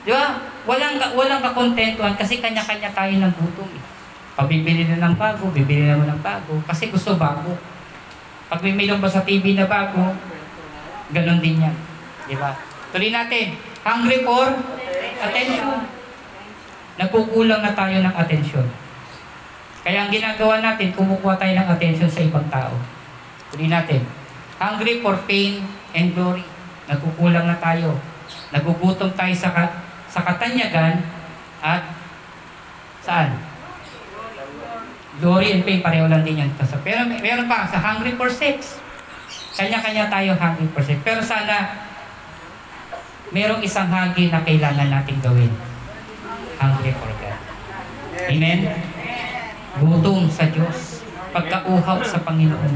Di ba? Walang, walang kakontentuhan kasi kanya-kanya tayo ng gutom eh. Pag bibili na ng bago, bibili naman ng bago. Kasi gusto bago. Pag may mayroon ba sa TV na bago, ganon din yan. Di ba? Tuloy natin. Hungry for attention. Nagkukulang na tayo ng attention. Kaya ang ginagawa natin, kumukuha tayo ng attention sa ibang tao. Tuloy natin. Hungry for fame and glory. Nagkukulang na tayo. Nagugutom tayo sa, ka- sa katanyagan at saan? Glory and fame, pareho lang din yan. Pero meron pa, sa hungry for sex. Kanya-kanya tayo hungry for sex. Pero sana, merong isang hungry na kailangan natin gawin. Hungry for God. Amen? Gutom sa Diyos. Pagkauhaw sa Panginoon.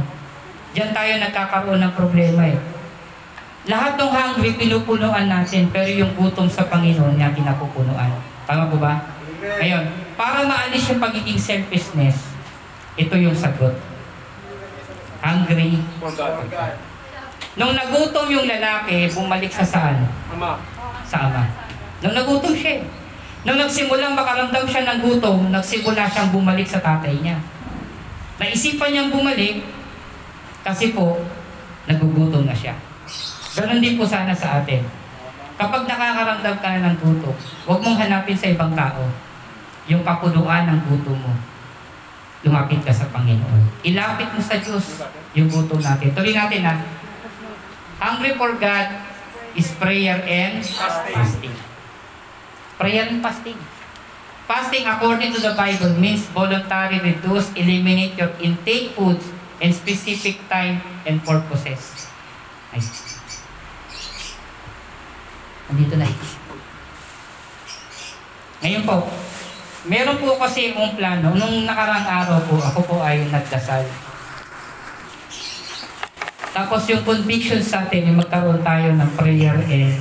Diyan tayo nagkakaroon ng problema eh. Lahat ng hungry, pinupunuan natin, pero yung gutom sa Panginoon niya pinapupunuan. Tama po ba? Ngayon, para maalis yung pagiging selfishness, ito yung sagot. Hungry. For God. Nung nagutom yung lalaki, bumalik sa saan? Ama. Sa ama. Nung nagutom siya eh. Nung nagsimulang makaramdam siya ng gutom, nagsimula siyang bumalik sa tatay niya. Naisipan niyang bumalik kasi po, nagugutom na siya. Ganon din po sana sa atin. Kapag nakakaramdam ka na ng gutom, huwag mong hanapin sa ibang tao yung kapunuan ng gutom mo. Lumapit ka sa Panginoon. Ilapit mo sa Diyos yung gutom natin. Tuloy natin ha. Hungry for God is prayer and fasting. Prayer and fasting. Fasting according to the Bible means voluntary reduce, eliminate your intake foods in specific time and purposes. Ay. Nandito na. Ngayon po, meron po kasi akong plano. Nung nakarang araw po, ako po ay nagdasal. Tapos yung conviction sa atin, magkaroon tayo ng prayer and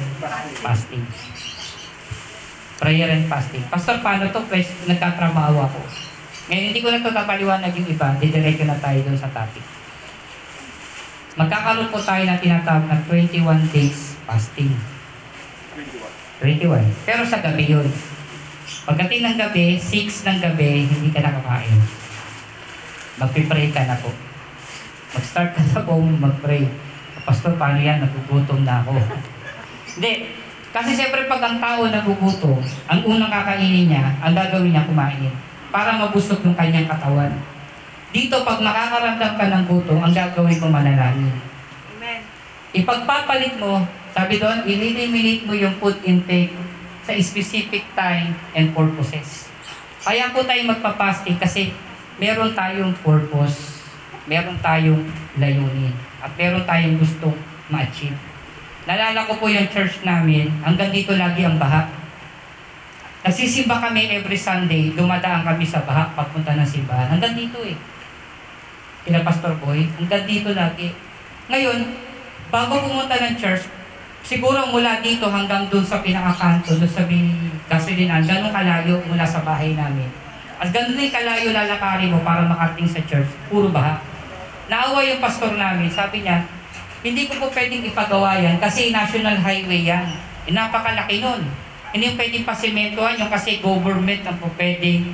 fasting. Prayer and fasting. Pastor, paano to? Pres, nagtatrabaho ako. Ngayon, hindi ko na ito napaliwanag yung iba. Didiretso na tayo dun sa topic. Magkakaroon po tayo ng tinatawag na 21 days fasting. 21. Pero sa gabi yun. Pagdating ng gabi, 6 ng gabi, hindi ka nakakain. Magpipray ka na po. Mag-start ka na po mag-pray. Pastor, paano yan? Nagugutom na ako. Hindi. Kasi siyempre pag ang tao nagugutom, ang unang kakainin niya, ang gagawin niya kumain. Para mabusog yung kanyang katawan. Dito, pag nakakaramdam ka ng gutom, ang gagawin ko manalangin. Amen. Ipagpapalit mo, sabi doon, i-eliminate mo yung food intake sa specific time and purposes. Kaya po tayo magpa-fasting kasi meron tayong purpose, meron tayong layunin, at meron tayong gustong ma-achieve. Nalala ko po yung church namin, hanggang dito lagi ang baha. Nagsisimba kami every Sunday, dumadaan kami sa baha, papunta ng simbahan. Hanggang dito eh. Kila Pastor Boy, hanggang dito lagi. Ngayon, bago pumunta ng church, siguro mula dito hanggang dun sa pinakakanto, dun sa may gasolinan, ganun kalayo mula sa bahay namin. At ganun din kalayo lalakarin mo para makarating sa church, puro baha. Naawa yung pastor namin, sabi niya, hindi ko po pwedeng ipagawa yan kasi national highway yan. Napakalaki nun. Hindi yung pwedeng pasimentohan yung kasi government ang po pwedeng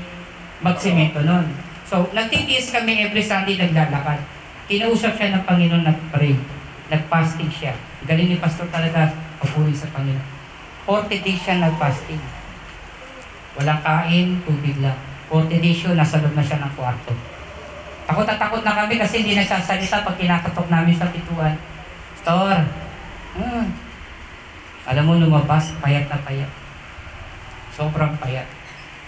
magsemento nun. So, nagtitiis kami every Sunday naglalakad. Kinausap siya ng Panginoon nag-pray. Nag-fasting siya. Galing ni Pastor talaga, papuri sa Panginoon. 40 days siya nag-fasting. Walang kain, tubig lang. 40 days yun, nasa loob na siya ng kwarto. Takot na takot na kami kasi hindi nagsasalita pag kinakatok namin sa pituan. Pastor, hmm, alam mo lumabas, payat na payat. Sobrang payat.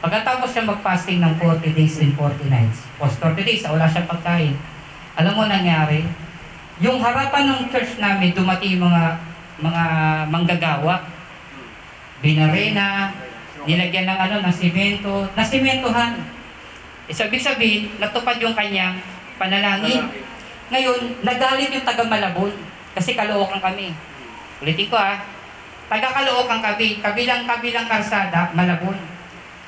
Pagkatapos siya mag-fasting ng 40 days and 40 nights, post 40 days, wala siyang pagkain. Alam mo nangyari? Yung harapan ng church namin, dumating yung mga mga manggagawa. Binarena, nilagyan ng ano, ng simento, na simentohan. Ibig sabihin, natupad yung kanyang panalangin. Ngayon, nagalit yung taga Malabon kasi kalookan kami. Ulitin ko ah, taga kalookan kami, kabilang kabilang karsada, Malabon.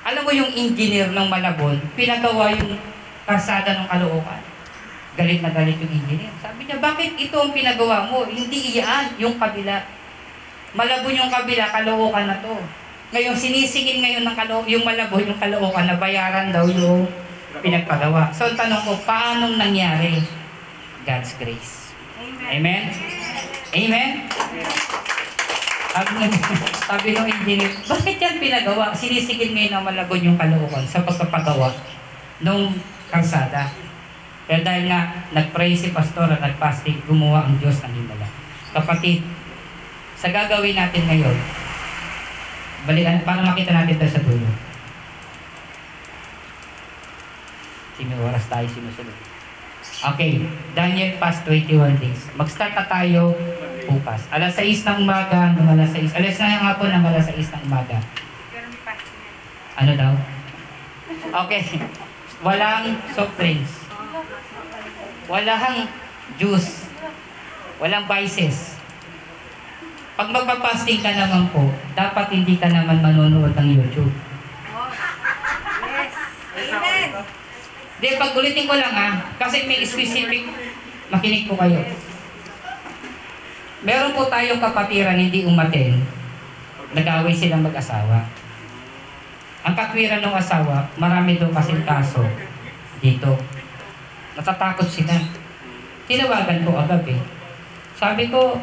Alam mo yung engineer ng Malabon, pinagawa yung karsada ng kalookan. Galit na galit yung engineer. Sabi niya, bakit ito ang pinagawa mo? Hindi iyan, yung kabila. Malabon yung kabila, kalookan na to. Ngayon, sinisingin ngayon ng kalo yung Malabon, yung kalookan na bayaran daw yung pinagpagawa. So, tanong ko, paano nangyari? God's grace. Amen. Amen? Sabi, ng- sabi ng engineer, bakit yan pinagawa? Sinisigil ngayon ng Malabon yung kalookan sa pagpapagawa nung karsada. Pero dahil nga, nag-pray si pastor at nag-fasting, gumawa ang Diyos ng himala. Kapatid, sa gagawin natin ngayon, balikan, para makita natin ito sa dulo. Sino oras tayo sinusunod? Okay, Daniel past 21 days. Mag-start na tayo bukas. Alas 6 ng umaga, hanggang alas 6. Alas na yung hapon, hanggang alas 6 ng umaga. Ano daw? Okay. Walang soft drinks. Walang juice. Walang vices. Pag magpa-fasting ka naman po, dapat hindi ka naman manonood ng YouTube. Yes. Amen. Di, pag ulitin ko lang ah, kasi may specific, makinig po kayo. Meron po tayong kapatiran hindi umaten, nag-away silang mag-asawa. Ang katwiran ng asawa, marami daw kasing kaso dito. Natatakot sila. Tinawagan ko agad eh. Sabi ko,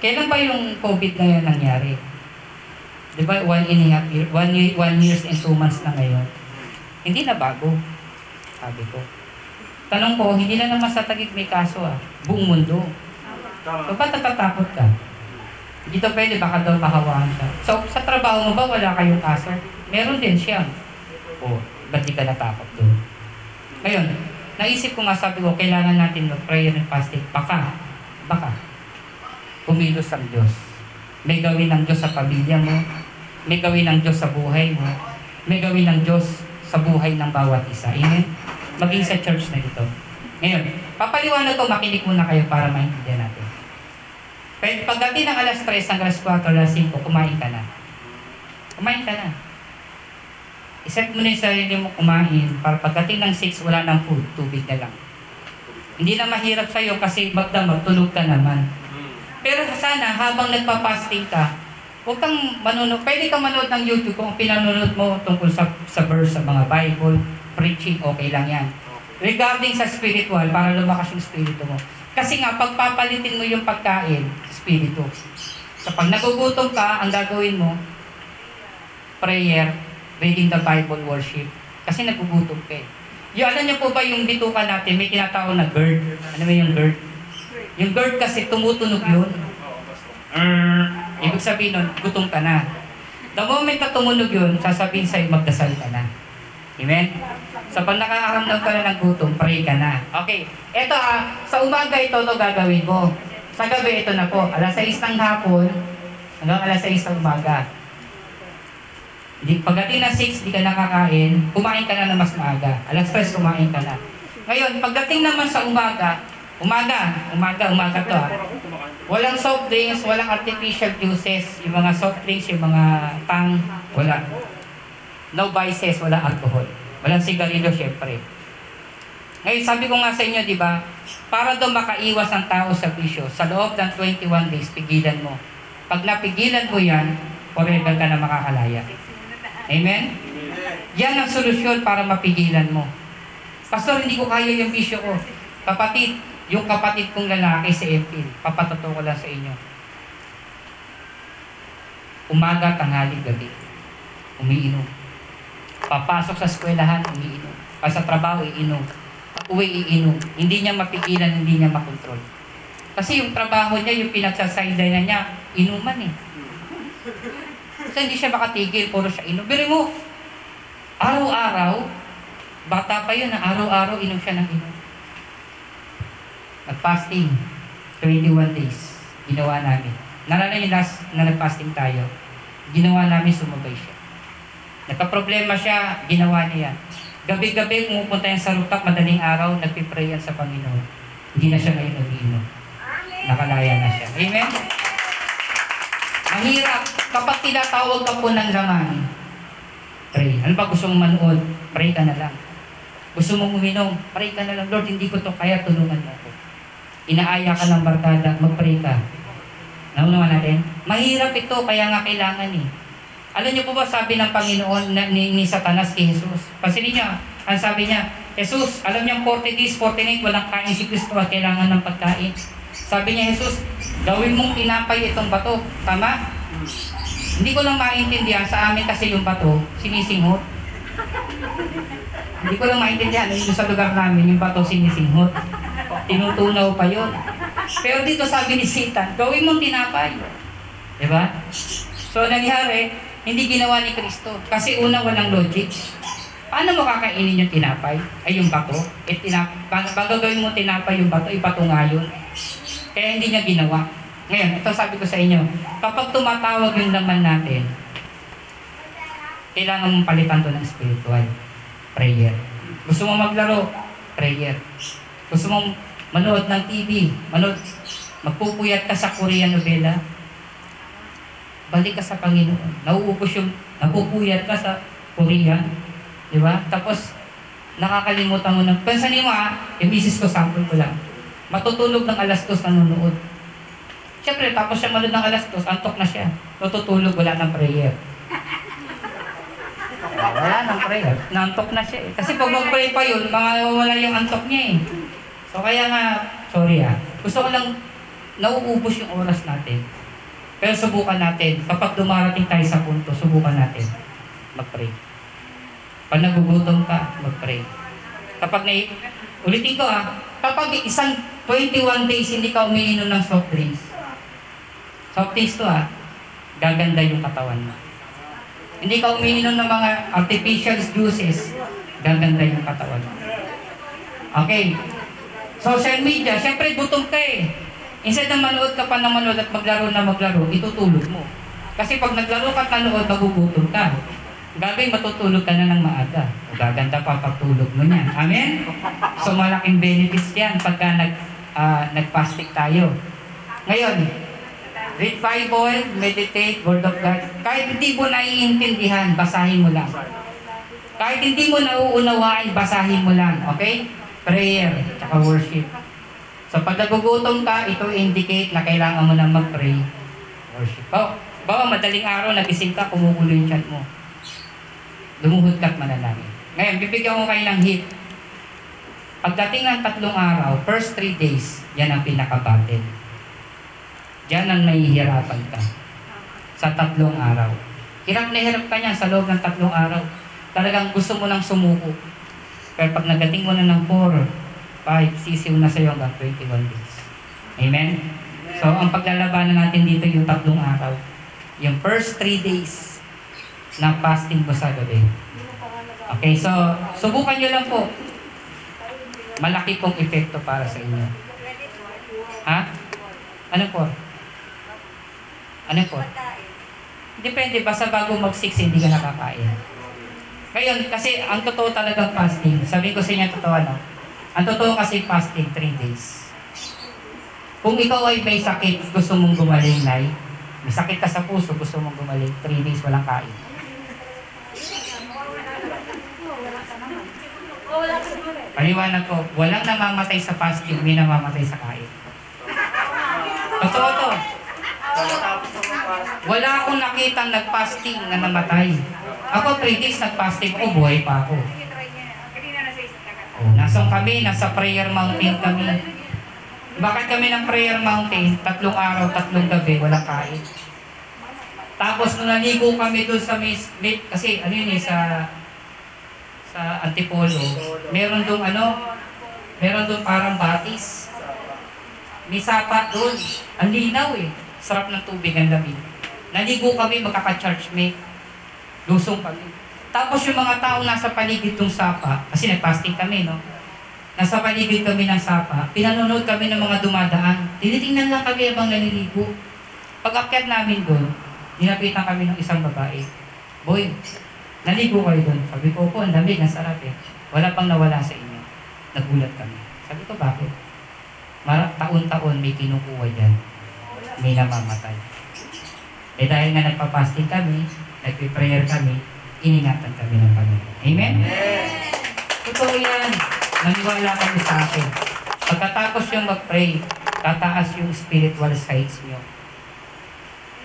kailan ba yung COVID na yan nangyari? Di ba, one and a half year, one, year, one years and two months na ngayon. Hindi na bago. Sabi ko. Tanong ko, hindi na naman sa tagig may kaso ah. Buong mundo. So, ba't natatakot ka? Hindi to pwede, baka daw mahawaan ka. So, sa trabaho mo ba wala kayong kaso? Meron din siya. O, ba't di ka natakot doon? Ngayon, naisip ko nga sabi ko, kailangan natin mag-prayer and fasting. Baka, baka, kumilos ang Diyos. May gawin ng Diyos sa pamilya mo. May gawin ng Diyos sa buhay mo. May gawin ng Diyos sa buhay ng bawat isa. Amen? Maging sa church na ito. Ngayon, papaliwanag ko, makinig muna kayo para maintindihan natin. Pag- Pagdating ng alas 3, hanggang alas 4, alas 5, kumain ka na. Kumain ka na. Iset mo na yung sarili mo kumain para pagdating ng 6, wala nang food, tubig na lang. Hindi na mahirap sa'yo kasi magdamag, tulog ka naman. Pero sana, habang nagpa-fasting ka, huwag kang manonood. Pwede kang manood ng YouTube kung pinanonood mo tungkol sa, sa verse sa mga Bible, preaching, okay lang yan. regarding sa spiritual para lumakas yung spirito mo. Kasi nga, pagpapalitin mo yung pagkain, spirito. So pag nagugutom ka, ang gagawin mo, prayer, reading the Bible, worship. Kasi nagugutom ka eh. Yung alam niyo po ba yung bituka natin, may tinatawag na GERD. Ano ba yung GERD? Yung GERD kasi tumutunog yun. Mm, ibig sabihin nun, gutom ka na. The moment na tumunog yun, sasabihin sa'yo, magdasal ka na. Amen? So pag nakakaramdam ka na ng gutom, pray ka na. Okay, eto ah, sa umaga ito to gagawin mo. Sa gabi ito na po, alas 6 ng hapon, hanggang alas 6 ng umaga. Di, pagdating ng 6, di ka nakakain, kumain ka na ng mas maaga. Alas 3, kumain ka na. Ngayon, pagdating naman sa umaga, umaga, umaga, umaga to ah. Walang soft drinks, walang artificial juices, yung mga soft drinks, yung mga tang, wala. No vices, walang alcohol. Walang sigarilyo, syempre. Ngayon, sabi ko nga sa inyo, di ba, para daw makaiwas ang tao sa bisyo, sa loob ng 21 days, pigilan mo. Pag napigilan mo yan, forever ka na makakalaya. Amen? Yan ang solusyon para mapigilan mo. Pastor, hindi ko kaya yung bisyo ko. Kapatid, yung kapatid kong lalaki sa MPIL, papatato ko lang sa inyo. Umaga, tanghali, gabi. Umiinom. Papasok sa eskwelahan, umiinom. O sa trabaho, iinom. Pag uwi, iinom. Hindi niya mapigilan, hindi niya makontrol. Kasi yung trabaho niya, yung pinagsasideline niya, inuman eh. Kasi hindi siya makatigil, puro siya inom. Biri mo, araw-araw, bata pa yun, na araw-araw inom siya ng inom. Nag-fasting, 21 days, ginawa namin. Nalala yung last na nag-fasting tayo, ginawa namin sumabay siya. Nagka-problema siya, ginawa niya. Gabi-gabi, pumupunta yan sa rooftop, madaling araw, nagpipray yan sa Panginoon. Hindi na siya ngayon umiinom. Nakalaya na siya. Amen? Mahirap. Kapag tinatawag ka po ng laman, pray. Ano ba gusto mong manood? Pray ka na lang. Gusto mong uminom? Pray ka na lang. Lord, hindi ko to kaya, tulungan mo ako. Inaaya ka ng barkada, mag-pray ka. Naunawa natin? Mahirap ito, kaya nga kailangan eh. Alam niyo po ba sabi ng Panginoon na, ni, ni Satanas kay Jesus? Pansinin niyo, ang sabi niya, Jesus, alam niyo 40 days, 40 nights, walang kain si Kristo at kailangan ng pagkain. Sabi niya, Jesus, gawin mong tinapay itong bato. Tama? Hindi ko lang maintindihan sa amin kasi yung bato, sinisinghot. Hindi ko lang maintindihan, yung sa lugar namin, yung bato sinisinghot. Tinutunaw pa yon. Pero dito sabi ni Satan, gawin mong tinapay. Diba? So nangyari, hindi ginawa ni Kristo. Kasi una walang logic. Paano mo kakainin yung tinapay? Ay yung bato? Eh, tinap bago bago gawin mo tinapay yung bato, ibato nga yun. Kaya hindi niya ginawa. Ngayon, ito sabi ko sa inyo, kapag tumatawag yung laman natin, kailangan mong palitan to ng spiritual. Prayer. Gusto mo maglaro? Prayer. Gusto mong manood ng TV? Manood, magpupuyat ka sa Korean novela? Balik ka sa Panginoon. Nauubos yung, napupuyat ka sa Korea. Di ba? Tapos, nakakalimutan mo ng, pansanin mo ha, yung misis ko, sample ko lang. Matutulog ng alas 2 nanonood. Siyempre, tapos siya manood ng alas 2, antok na siya. Tututulog, wala ng prayer. Wala ng prayer. Nantok na siya eh. Kasi pag mag-pray pa yun, mga wala yung antok niya eh. So kaya nga, sorry ah. Gusto ko lang, nauubos yung oras natin. Pero subukan natin, kapag dumarating tayo sa punto, subukan natin mag-pray. Pag nagugutom ka, mag-pray. Kapag na ulitin ko ah, kapag isang 21 days hindi ka umiinom ng soft drinks, soft drinks to ah, gaganda yung katawan mo. Hindi ka umiinom ng mga artificial juices, gaganda yung katawan. Okay. Social media, syempre gutom ka eh. Instead na manood ka pa ng manood at maglaro na maglaro, itutulog mo. Kasi pag naglaro ka at nanood, magugutom ka. Gagawin, matutulog ka na ng maaga. Gaganda pa pagtulog mo niyan. Amen? So malaking benefits yan pagka nag, ah, nag-fasting tayo. Ngayon, read Bible, meditate, Word of God. Kahit hindi mo naiintindihan, basahin mo lang. Kahit hindi mo nauunawain, basahin mo lang. Okay? Prayer, tsaka worship. So pag nagugutom ka, ito indicate na kailangan mo na mag-pray. Worship. Oh, bawa madaling araw, nagising ka, kumukulo yung chat mo. Lumuhod ka at manalangin. Ngayon, bibigyan ko kayo ng hit. Pagdating ng tatlong araw, first three days, yan ang pinakabattle. Diyan ang nahihirapan ka. Sa tatlong araw. Hirap na hirap ka niyan sa loob ng tatlong araw. Talagang gusto mo nang sumuko. Pero pag nagating mo na ng 4, 5, sisiw na sa'yo hanggang 21 days. Amen? So, ang paglalabanan natin dito yung tatlong araw. Yung first 3 days ng fasting mo sa gabi. Okay, so, subukan nyo lang po. Malaki pong epekto para sa inyo. Ha? Ano po? Ano po? Depende, basta bago mag-6, hindi ka nakakain. Ngayon, kasi ang totoo talagang fasting, sabi ko sa inyo totoo ano, ang totoo kasi fasting, 3 days. Kung ikaw ay may sakit, gusto mong gumaling, Nay, may sakit ka sa puso, gusto mong gumaling, 3 days walang kain. Paliwanag ko, walang namamatay sa fasting, may namamatay sa kain. Totoo to. Wala akong nakitang nag-fasting na namatay. Ako 3 days nag-fasting ako, buhay pa ako. Oh, nasaan kami? Nasa prayer mountain kami. Bakit kami ng prayer mountain? Tatlong araw, tatlong gabi, walang kain. Tapos nung naligo kami doon sa may, may- kasi ano yun eh, sa sa Antipolo, meron doon ano, meron doon parang batis. May sapa doon. Ang linaw eh. Sarap ng tubig, ang lamig. Naligo kami, magkaka-church mate. Lusong kami. Tapos yung mga tao nasa paligid ng sapa, kasi nag-fasting kami, no? Nasa paligid kami ng sapa, pinanonood kami ng mga dumadaan. Tinitingnan lang kami habang naliligo. Pag akyat namin doon, dinapitan kami ng isang babae. Boy, naligo kayo doon. Sabi ko po, ang lamig, ang sarap eh. Wala pang nawala sa inyo. Nagulat kami. Sabi ko, bakit? Mara, taon-taon may kinukuha dyan. May namamatay. Eh dahil nga nagpa-fasting kami, nagpe-prayer kami, iningatan kami ng Panginoon. Amen? Totoo yan. Maniwala kami sa akin. Pagkatapos yung mag-pray, tataas yung spiritual sides nyo.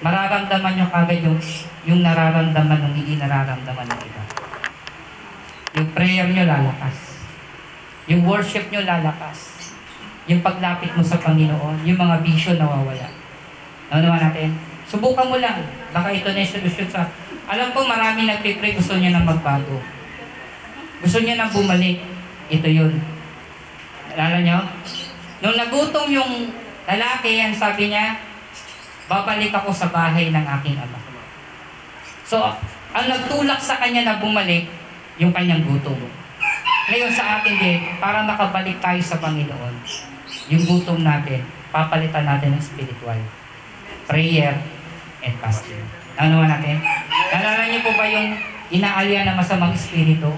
Mararamdaman nyo kagad yung, yung nararamdaman ng hindi nararamdaman ng iba. Yung prayer nyo lalakas. Yung worship nyo lalakas. Yung paglapit mo sa Panginoon, yung mga vision nawawala. Ano naman natin? Subukan mo lang. Baka ito na yung solusyon sa... Alam ko marami nagpipray, gusto niya na magbago. Gusto niya nang bumalik. Ito yun. Alala niyo? Nung nagutom yung lalaki, yan sabi niya, babalik ako sa bahay ng aking ama. So, ang nagtulak sa kanya na bumalik, yung kanyang gutom. Ngayon sa atin din, para makabalik tayo sa Panginoon, yung gutom natin, papalitan natin ng spiritual. Prayer and fasting. Ano natin? Nalala niyo po ba yung inaalya ng masamang espiritu?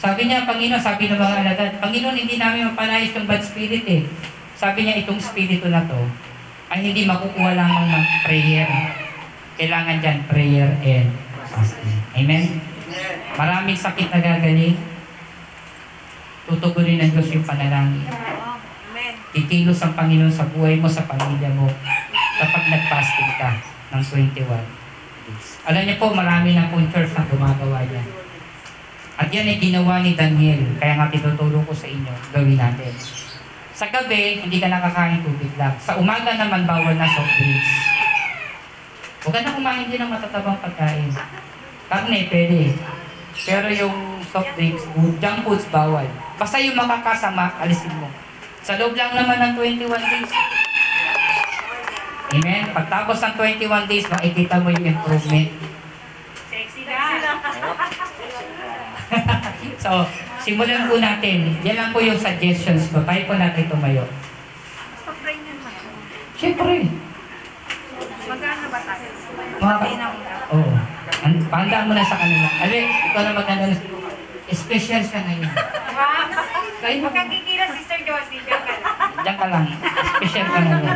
Sabi niya, Panginoon, sabi ng mga alagad, Panginoon, hindi namin mapanayos yung bad spirit eh. Sabi niya, itong spirito na to, ay hindi makukuha lamang ng prayer. Kailangan dyan, prayer and fasting. Amen? Maraming sakit na gagaling. Tutugunin ng Diyos yung panalangin. Kikilos ang Panginoon sa buhay mo, sa pamilya mo, kapag nag-fasting ka ng 21 days. Alam niyo po, marami na pong church na gumagawa yan. At yan ay ginawa ni Daniel. Kaya nga tinutulong ko sa inyo, gawin natin. Sa gabi, hindi ka nakakain tubig lang. Sa umaga naman, bawal na soft drinks. Huwag ka na kumain din ng matatabang pagkain. Karne, pwede. Pero yung soft drinks, junk foods, bawal. Basta yung makakasama, alisin mo. Sa loob lang naman ng 21 days. Amen? Pagtapos ng 21 days, makikita mo yung improvement. Sexy na. So, simulan po natin. Yan lang po yung suggestions ko. Tayo po natin tumayo. Pag-pray naman. Siyempre. Magkano ba tayo? Mga na. Oo. Oh, Pahanda mo na sa kanila. Ali, ikaw na maganda na. Special siya ngayon. Mo. Magkakikila, Sister Josie. Diyan ka lang. Diyan ka lang. Special ka ngayon.